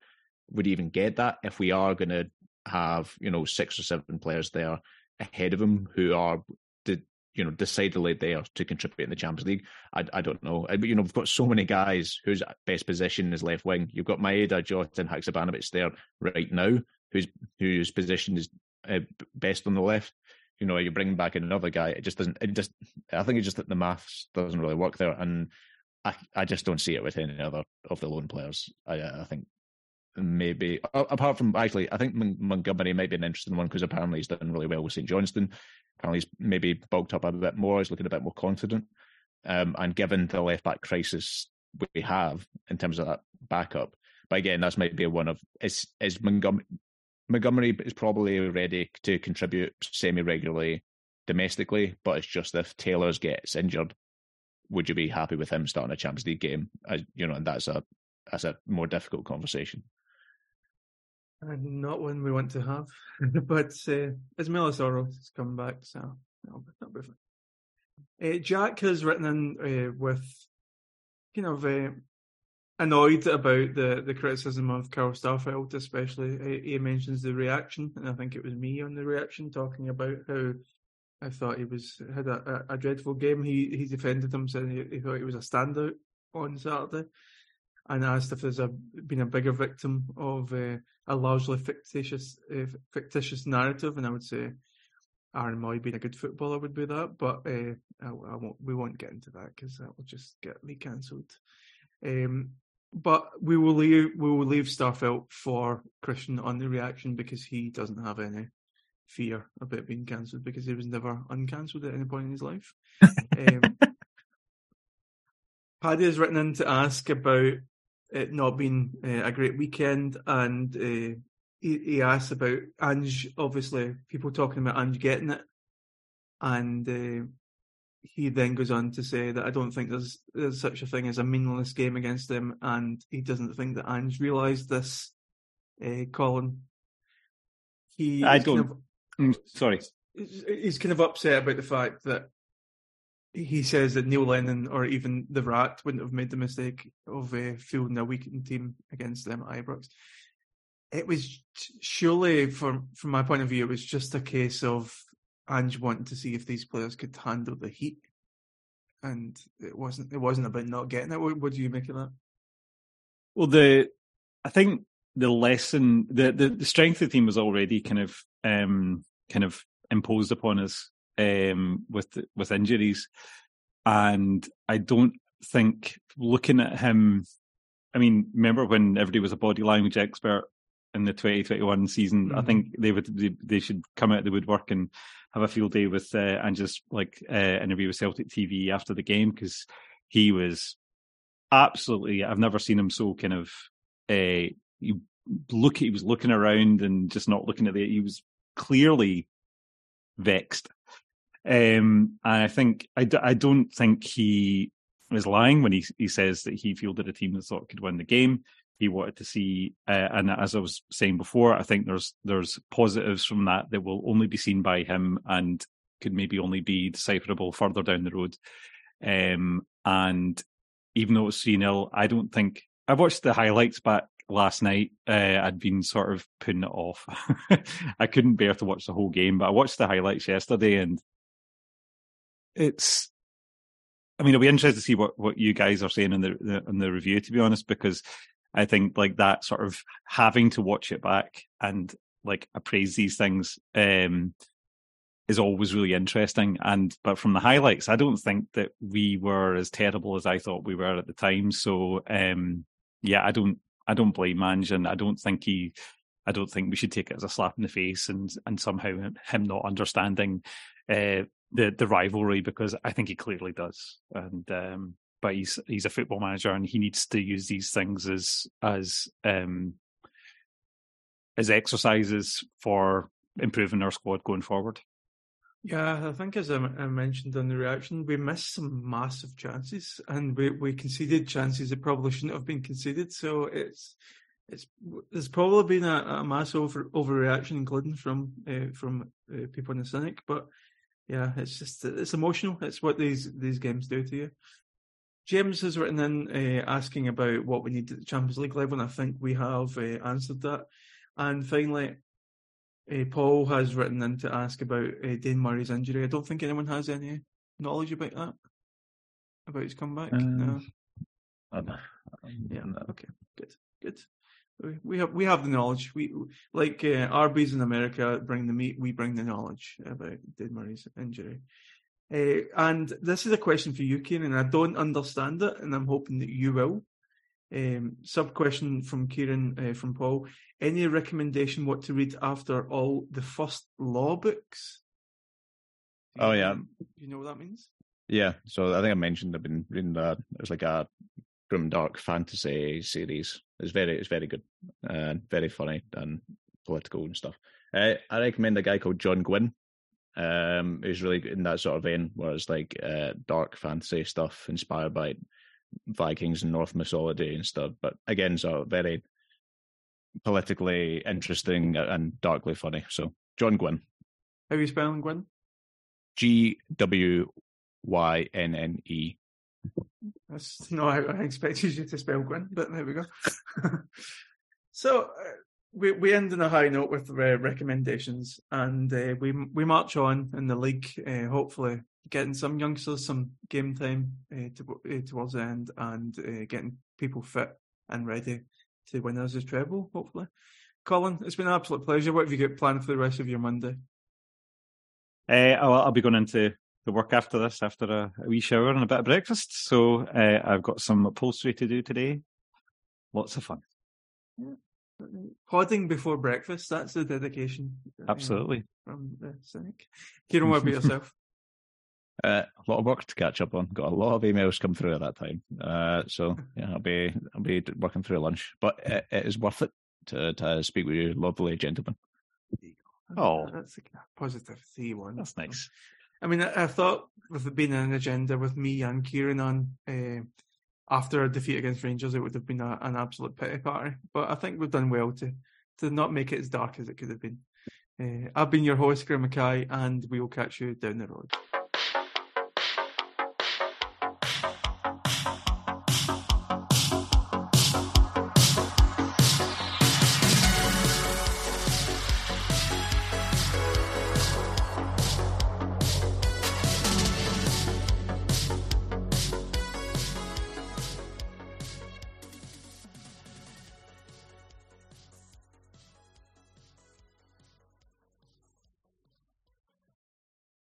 Would he even get that if we are going to have, you know, six or seven players there ahead of him who are, you know, decidedly there to contribute in the Champions League? I, I don't know. I, you know, we've got so many guys whose best position is left wing. You've got Maeda, Jota, Haksabanovic there right now, whose whose position is uh, best on the left you know, you're bringing back in another guy. It just doesn't. It just. I think it's just that the maths doesn't really work there, and I I just don't see it with any other of the loan players. I I think maybe apart from actually, I think Montgomery might be an interesting one because apparently he's done really well with St Johnstone. Apparently he's maybe bulked up a bit more. He's looking a bit more confident. Um, and given the left back crisis we have in terms of that backup, but again, that's might be one of is is Montgomery. Montgomery is probably ready to contribute semi regularly domestically, but it's just if Taylor's gets injured, would you be happy with him starting a Champions League game? As, you know, and that's a that's a more difficult conversation. And not one we want to have, but uh, Ismaila Soro has come back, so that'll, that'll be fine. Uh, Jack has written in uh, with kind of uh, annoyed about the, the criticism of Carl Starfelt, especially. He mentions the reaction, and I think it was me on the reaction talking about how I thought he was had a, a, a dreadful game. He he defended him, saying he, he, thought he was a standout on Saturday, and asked if there's a been a bigger victim of uh, a largely fictitious uh, fictitious narrative, and I would say Aaron Mooy being a good footballer would be that, but uh, I, I, won't. We won't get into that because that will just get me cancelled. Um, but we will leave. We will leave Starfelt for Christian on the reaction because he doesn't have any fear about being cancelled because he was never uncancelled at any point in his life. um, Paddy has written in to ask about it not being uh, a great weekend, and uh, he, he asks about Ange. Obviously, people talking about Ange getting it, and uh, he then goes on to say that I don't think there's there's such a thing as a meaningless game against him, and he doesn't think that Ange realised this. Uh, Colin, he I don't. Kind of, mm, sorry, he's kind of upset about the fact that he says that Neil Lennon or even the Rat wouldn't have made the mistake of uh, fielding a weakened team against them at Ibrox. It was surely, from from my point of view, it was just a case of Ange wanting to see if these players could handle the heat, and it wasn't. It wasn't about not getting it. What, what do you make of that? Well, the I think the lesson, the, the, the strength of the team was already kind of um, kind of imposed upon us um, with with injuries, and I don't think looking at him. I mean, remember when everybody was a body language expert in the 2021 season? Mm-hmm. I think they would they, they, should come out of the woodwork and have a field day with uh, and just like uh, interview with Celtic TV after the game because he was absolutely. I've never seen him so kind of. Uh, you look, he was looking around and just not looking at the. He was clearly vexed, um, and I think I, I don't think he is lying when he he says that he fielded a team that thought could win the game he wanted to see. Uh, and as I was saying before, I think there's there's positives from that that will only be seen by him and could maybe only be decipherable further down the road. Um, and even though it was 3 0, I don't think I watched the highlights back last night. Uh, I'd been sort of putting it off. I couldn't bear to watch the whole game, but I watched the highlights yesterday and it's I mean, it'll be interesting to see what, what you guys are saying in the, the in the review, to be honest, because I think like that sort of having to watch it back and like appraise these things um, is always really interesting. And but from the highlights, I don't think that we were as terrible as I thought we were at the time. So um, yeah, I don't I don't blame Ange, and I don't think he. I don't think we should take it as a slap in the face and and somehow him not understanding uh, the the rivalry because I think he clearly does. And um, but he's he's a football manager and he needs to use these things as as um as exercises for improving our squad going forward. Yeah, I think as I, mentioned in the reaction, we missed some massive chances, and we, we conceded chances that probably shouldn't have been conceded. So it's it's there's probably been a, a mass over overreaction, including from uh, from uh, people in the cynic. But yeah, it's just it's emotional. It's what these these games do to you. James has written in uh, asking about what we need at the Champions League level, and I think we have uh, answered that. And finally, uh, Paul has written in to ask about uh, Dane Murray's injury. I don't think anyone has any knowledge about that, about his comeback. no. Yeah. Okay. Good. Good. We have we have the knowledge. We like uh, Arby's in America bring the meat. We bring the knowledge about Dane Murray's injury. Uh, and this is a question for you, Kieran, and I don't understand it, and I'm hoping that you will. Um, sub question from Kieran uh, from Paul. Any recommendation what to read after all the first law books? Oh, yeah. You know what that means? Yeah, so I think I mentioned I've been reading that. It's like a grim dark fantasy series. It's very, it's very good and very funny and political and stuff. Uh, I recommend a guy called John Gwynne. Um, who's really in that sort of vein, where it's like uh, dark fantasy stuff inspired by Vikings and Norse mythology and stuff. But again, sort of very politically interesting and darkly funny. So John Gwynne, How are you spelling Gwynne? G W Y N N E. That's not how I expected you to spell Gwyn, but there we go. so uh, we we end on a high note with uh, recommendations, and uh, we we march on in the league. Uh, hopefully, getting some youngsters some game time uh, to, uh, towards the end, and getting people fit and ready to win us as treble. Hopefully, Colin, it's been an absolute pleasure. What have you got planned for the rest of your Monday? I'll, I'll be going into the work after this, after a, a wee shower and a bit of breakfast. So uh, I've got some upholstery to do today. Lots of fun. Podding before breakfast, that's the dedication. uh, Absolutely. From the cynic. Kieran, what about yourself? Uh, a lot of work to catch up on. Got a lot of emails come through at that time. Uh, so yeah, I'll be I'll be working through lunch, but it, it is worth it to to speak with you, lovely gentlemen. Oh. that's a positive C one. That's nice. I mean, I, I thought with it being an agenda with me and Kieran on uh, after a defeat against Rangers, it would have been a, an absolute pity party. But I think we've done well to to not make it as dark as it could have been. Uh, I've been your host, Graeme McKay, and we will catch you down the road.